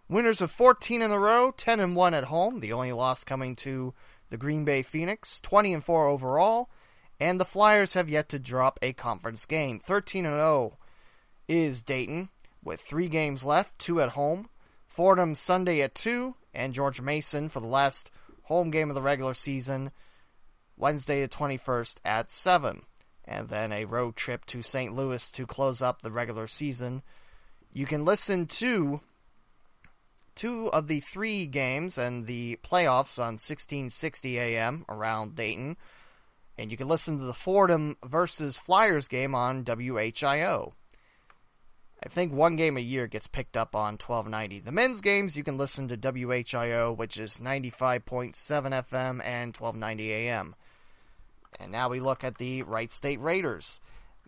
Winners of 14 in a row, 10 and 1 at home, the only loss coming to the Green Bay Phoenix, 20 and 4 overall, and the Flyers have yet to drop a conference game. 13 and 0 is Dayton with 3 games left, 2 at home. Fordham Sunday at 2 and George Mason for the last home game of the regular season Wednesday the 21st at 7. And then a road trip to St. Louis to close up the regular season. You can listen to two of the three games and the playoffs on 1660 AM around Dayton. And you can listen to the Fordham versus Flyers game on WHIO. I think one game a year gets picked up on 1290. The men's games you can listen to WHIO, which is 95.7 FM and 1290 AM. And now we look at the Wright State Raiders.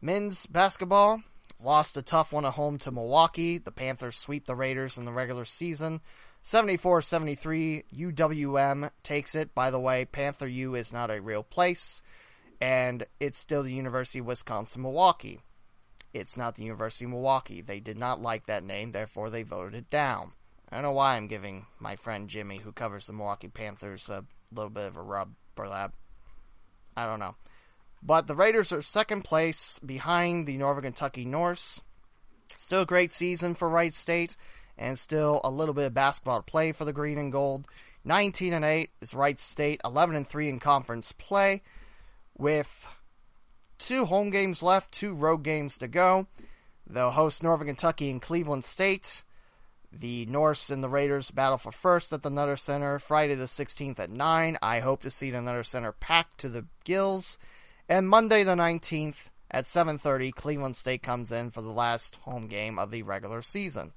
Men's basketball lost a tough one at home to Milwaukee. The Panthers sweep the Raiders in the regular season. 74 73. UWM takes it. By the way, Panther U is not a real place, and it's still the University of Wisconsin Milwaukee. It's not the University of Milwaukee. They did not like that name, therefore, they voted it down. I don't know why I'm giving my friend Jimmy, who covers the Milwaukee Panthers, a little bit of a rub for that. I don't know. But the Raiders are second place behind the Northern Kentucky Norse. Still a great season for Wright State, and still a little bit of basketball to play for the Green and Gold. 19 and 8 is Wright State, 11 and 3 in conference play, with two home games left, two road games to go. They'll host Northern Kentucky and Cleveland State. The Norse and the Raiders battle for first at the Nutter Center Friday the 16th at 9. I hope to see the Nutter Center packed to the gills. And Monday the 19th at 7:30, Cleveland State comes in for the last home game of the regular season.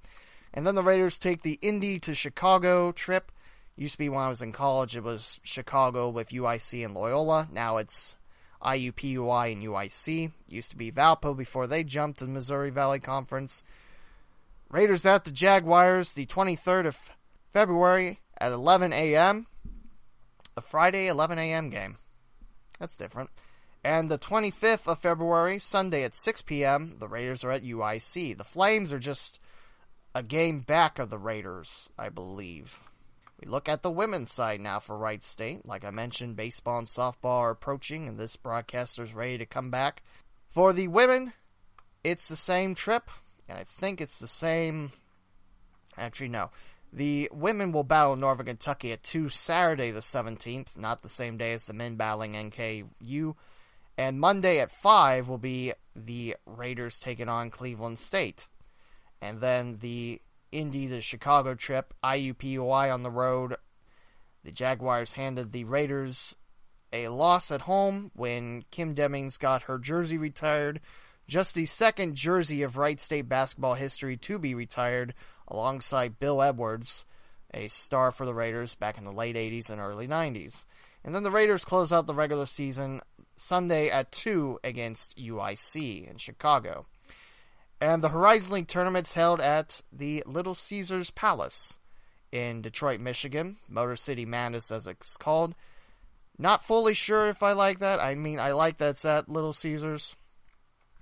And then the Raiders take the Indy to Chicago trip. Used to be when I was in college, it was Chicago with UIC and Loyola. Now it's IUPUI and UIC. Used to be Valpo before they jumped to the Missouri Valley Conference. Raiders at the Jaguars the 23rd of February at 11 a.m. A Friday 11 a.m. game. That's different. And the 25th of February, Sunday at 6 p.m., the Raiders are at UIC. The Flames are just a game back of the Raiders, I believe. We look at the women's side now for Wright State. Like I mentioned, baseball and softball are approaching, and this broadcaster's ready to come back. For the women, it's the same trip, and I think it's the same. Actually, no. The women will battle Northern Kentucky at 2 Saturday the 17th, not the same day as the men battling NKU. And Monday at 5 will be the Raiders taking on Cleveland State. And then the Indy to Chicago trip, IUPUI on the road. The Jaguars handed the Raiders a loss at home when Kim Demings got her jersey retired. Just the second jersey of Wright State basketball history to be retired, alongside Bill Edwards, a star for the Raiders back in the late 80s and early 90s. And then the Raiders close out the regular season Sunday at 2 against UIC in Chicago. And the Horizon League tournament's held at the Little Caesars Palace in Detroit, Michigan. Motor City Madness, as it's called. Not fully sure if I like that. I mean, I like that it's at Little Caesars,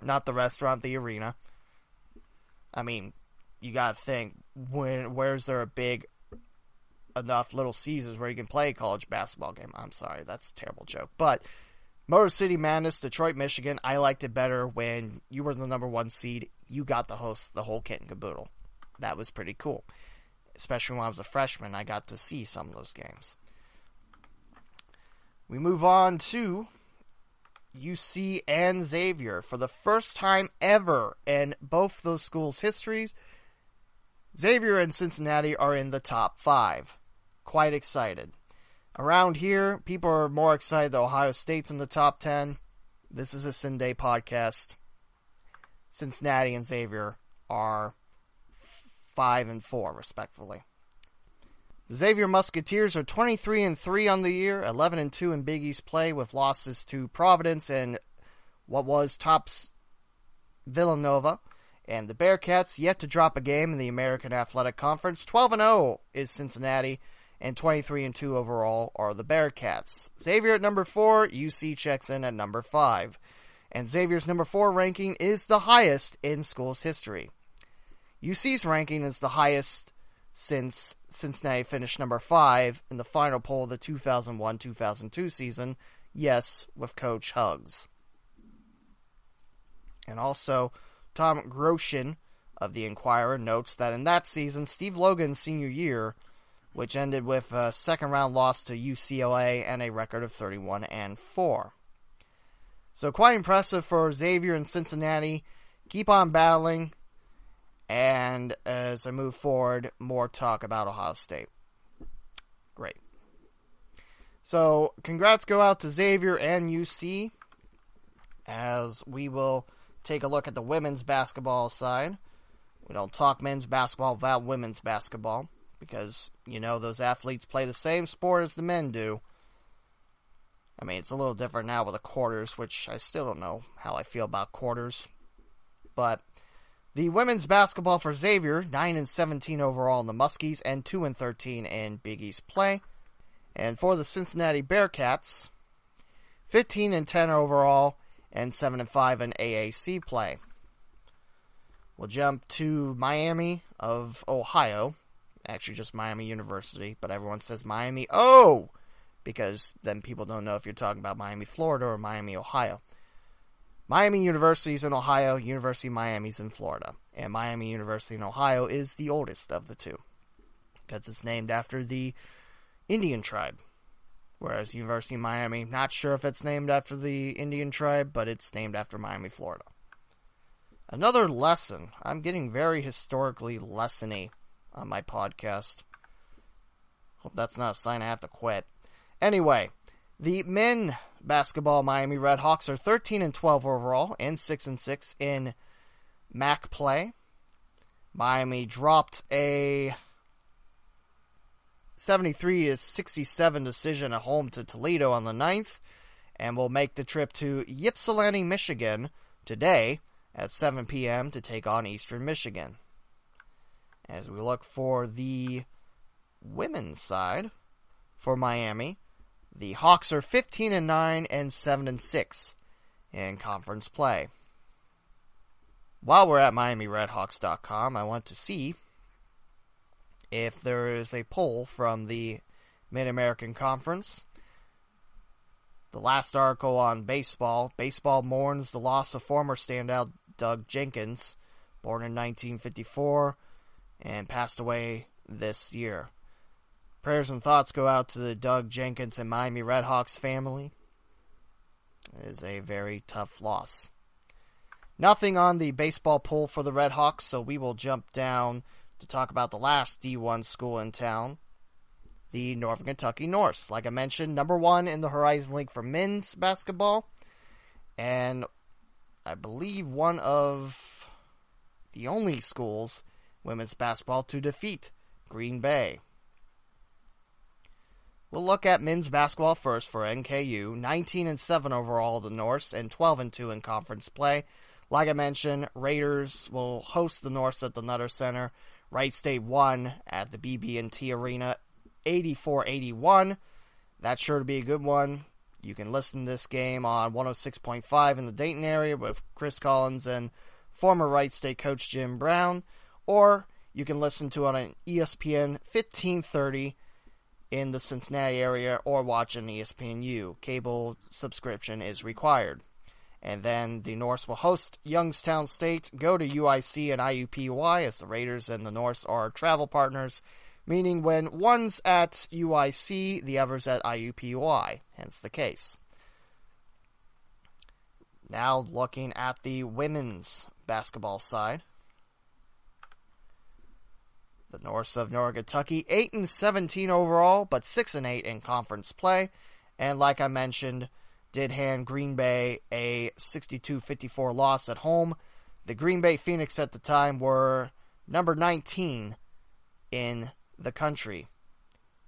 not the restaurant, the arena. I mean, you gotta think, when where's there a big enough Little Caesars where you can play a college basketball game? I'm sorry, that's a terrible joke. But Motor City Madness, Detroit, Michigan. I liked it better when you were the number one seed. You got the host the whole kit and caboodle. That was pretty cool. Especially when I was a freshman, I got to see some of those games. We move on to UC and Xavier. For the first time ever in both those schools' histories, Xavier and Cincinnati are in the top five. Quite excited. Around here, people are more excited that Ohio State's in the top 10. This is a Sunday podcast. Cincinnati and Xavier are five and four, respectively. The Xavier Musketeers are 23 and 3 on the year, 11 and 2 in Big East play with losses to Providence and what was tops Villanova. And the Bearcats yet to drop a game in the American Athletic Conference. 12 and 0 is Cincinnati and 23 and 2 overall are the Bearcats. Xavier at number 4, UC checks in at number 5. And Xavier's number 4 ranking is the highest in school's history. UC's ranking is the highest since Cincinnati finished number five in the final poll of the 2001 2002 season. Yes, with Coach Huggs. And also, Tom Groeschen of the Enquirer notes that in that season, Steve Logan's senior year, which ended with a second round loss to UCLA and a record of 31 and 4. So quite impressive for Xavier and Cincinnati. Keep on battling. And as I move forward, more talk about Ohio State. Great. So, congrats go out to Xavier and UC as we will take a look at the women's basketball side. We don't talk men's basketball without women's basketball because, you know, those athletes play the same sport as the men do. I mean, it's a little different now with the quarters, which I still don't know how I feel about quarters. But the women's basketball for Xavier, 9 and 17 overall in the Muskies and 2 and 13 in Big East play. And for the Cincinnati Bearcats, 15 and 10 overall and 7 and 5 in AAC play. We'll jump to Miami of Ohio. Actually, just Miami University, but everyone says Miami Oh! Because then people don't know if you're talking about Miami, Florida or Miami, Ohio. Miami University is in Ohio, University of Miami's in Florida. And Miami University in Ohio is the oldest of the two. Because it's named after the Indian tribe. Whereas University of Miami, not sure if it's named after the Indian tribe, but it's named after Miami, Florida. Another lesson. I'm getting very historically lessony on my podcast. Hope that's not a sign I have to quit. Anyway, the men basketball Miami Redhawks are 13 and 12 overall and 6 and 6 in MAC play. Miami dropped a 73 to 67 decision at home to Toledo on the 9th and will make the trip to Ypsilanti, Michigan today at 7 p.m. to take on Eastern Michigan. As we look for the women's side for Miami, the Hawks are 15 and 9 and 7 and 6 in conference play. While we're at MiamiRedHawks.com, I want to see if there is a poll from the Mid American Conference. The last article on baseball baseball mourns the loss of former standout Doug Jenkins, born in 1954 and passed away this year. Prayers and thoughts go out to the Doug Jenkins and Miami Redhawks family. It is a very tough loss. Nothing on the baseball poll for the Redhawks, so we will jump down to talk about the last D1 school in town, the Northern Kentucky Norse. Like I mentioned, number one in the Horizon League for men's basketball, and I believe one of the only schools women's basketball to defeat Green Bay. We'll look at men's basketball first for NKU. 19 and 7 overall the Norse and 12 and 2 in conference play. Like I mentioned, Raiders will host the Norse at the Nutter Center. Wright State won at the BB&T Arena 84-81. That's sure to be a good one. You can listen to this game on 106.5 in the Dayton area with Chris Collins and former Wright State coach Jim Brown, or you can listen to it on ESPN 1530 in the Cincinnati area or watch an ESPNU. Cable subscription is required. And then the Norse will host Youngstown State, go to UIC and IUPUI as the Raiders and the Norse are travel partners, meaning when one's at UIC, the other's at IUPUI, hence the case. Now looking at the women's basketball side. The Norse of Northern Kentucky, 8 and 17 overall, but 6 and 8 in conference play. And like I mentioned, did hand Green Bay a 62 54 loss at home. The Green Bay Phoenix at the time were number 19 in the country.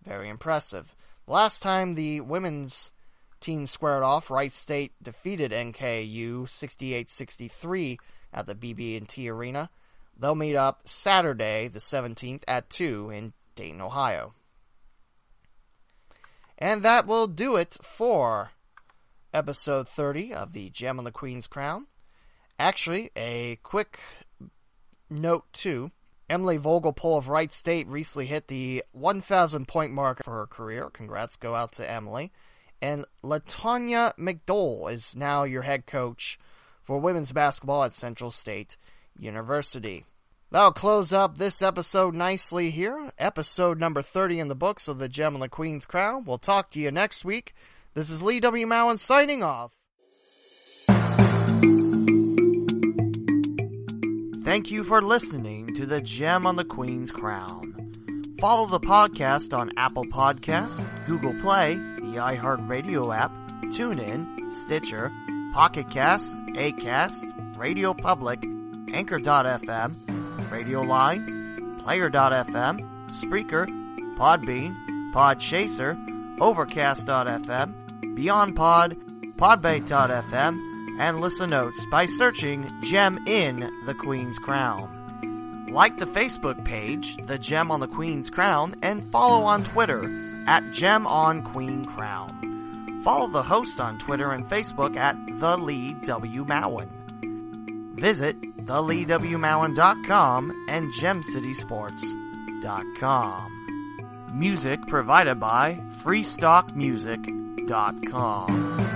Very impressive. Last time the women's team squared off, Wright State defeated NKU 68-63 at the BB&T Arena. They'll meet up Saturday, the 17th at 2 in Dayton, Ohio. And that will do it for episode 30 of the Gem on the Queen's Crown. Actually, a quick note too. Emily Vogelpohl of Wright State recently hit the 1,000 point mark for her career. Congrats go out to Emily. And Latonya McDowell is now your head coach for women's basketball at Central State University. That'll close up this episode nicely here. Episode number 30 in the books of the Gem and the Queen's Crown. We'll talk to you next week. This is Lee W. Mowen signing off. Thank you for listening to the Gem on the Queen's Crown. Follow the podcast on Apple Podcasts, Google Play, the iHeartRadio app, TuneIn, Stitcher, Pocket Cast, Acast, Radio Public, Anchor.fm, Radio Line, Player.fm, Spreaker, Podbean, Podchaser, Overcast.fm, BeyondPod, Podbay.fm, and listen notes by searching Gem in the Queen's Crown. Like the Facebook page, The Gem on the Queen's Crown, and follow on Twitter at Gem on Queen Crown. Follow the host on Twitter and Facebook at The Lee W. Mowen. Visit theleewmowen.com and gemcitysports.com. Music provided by freestockmusic.com.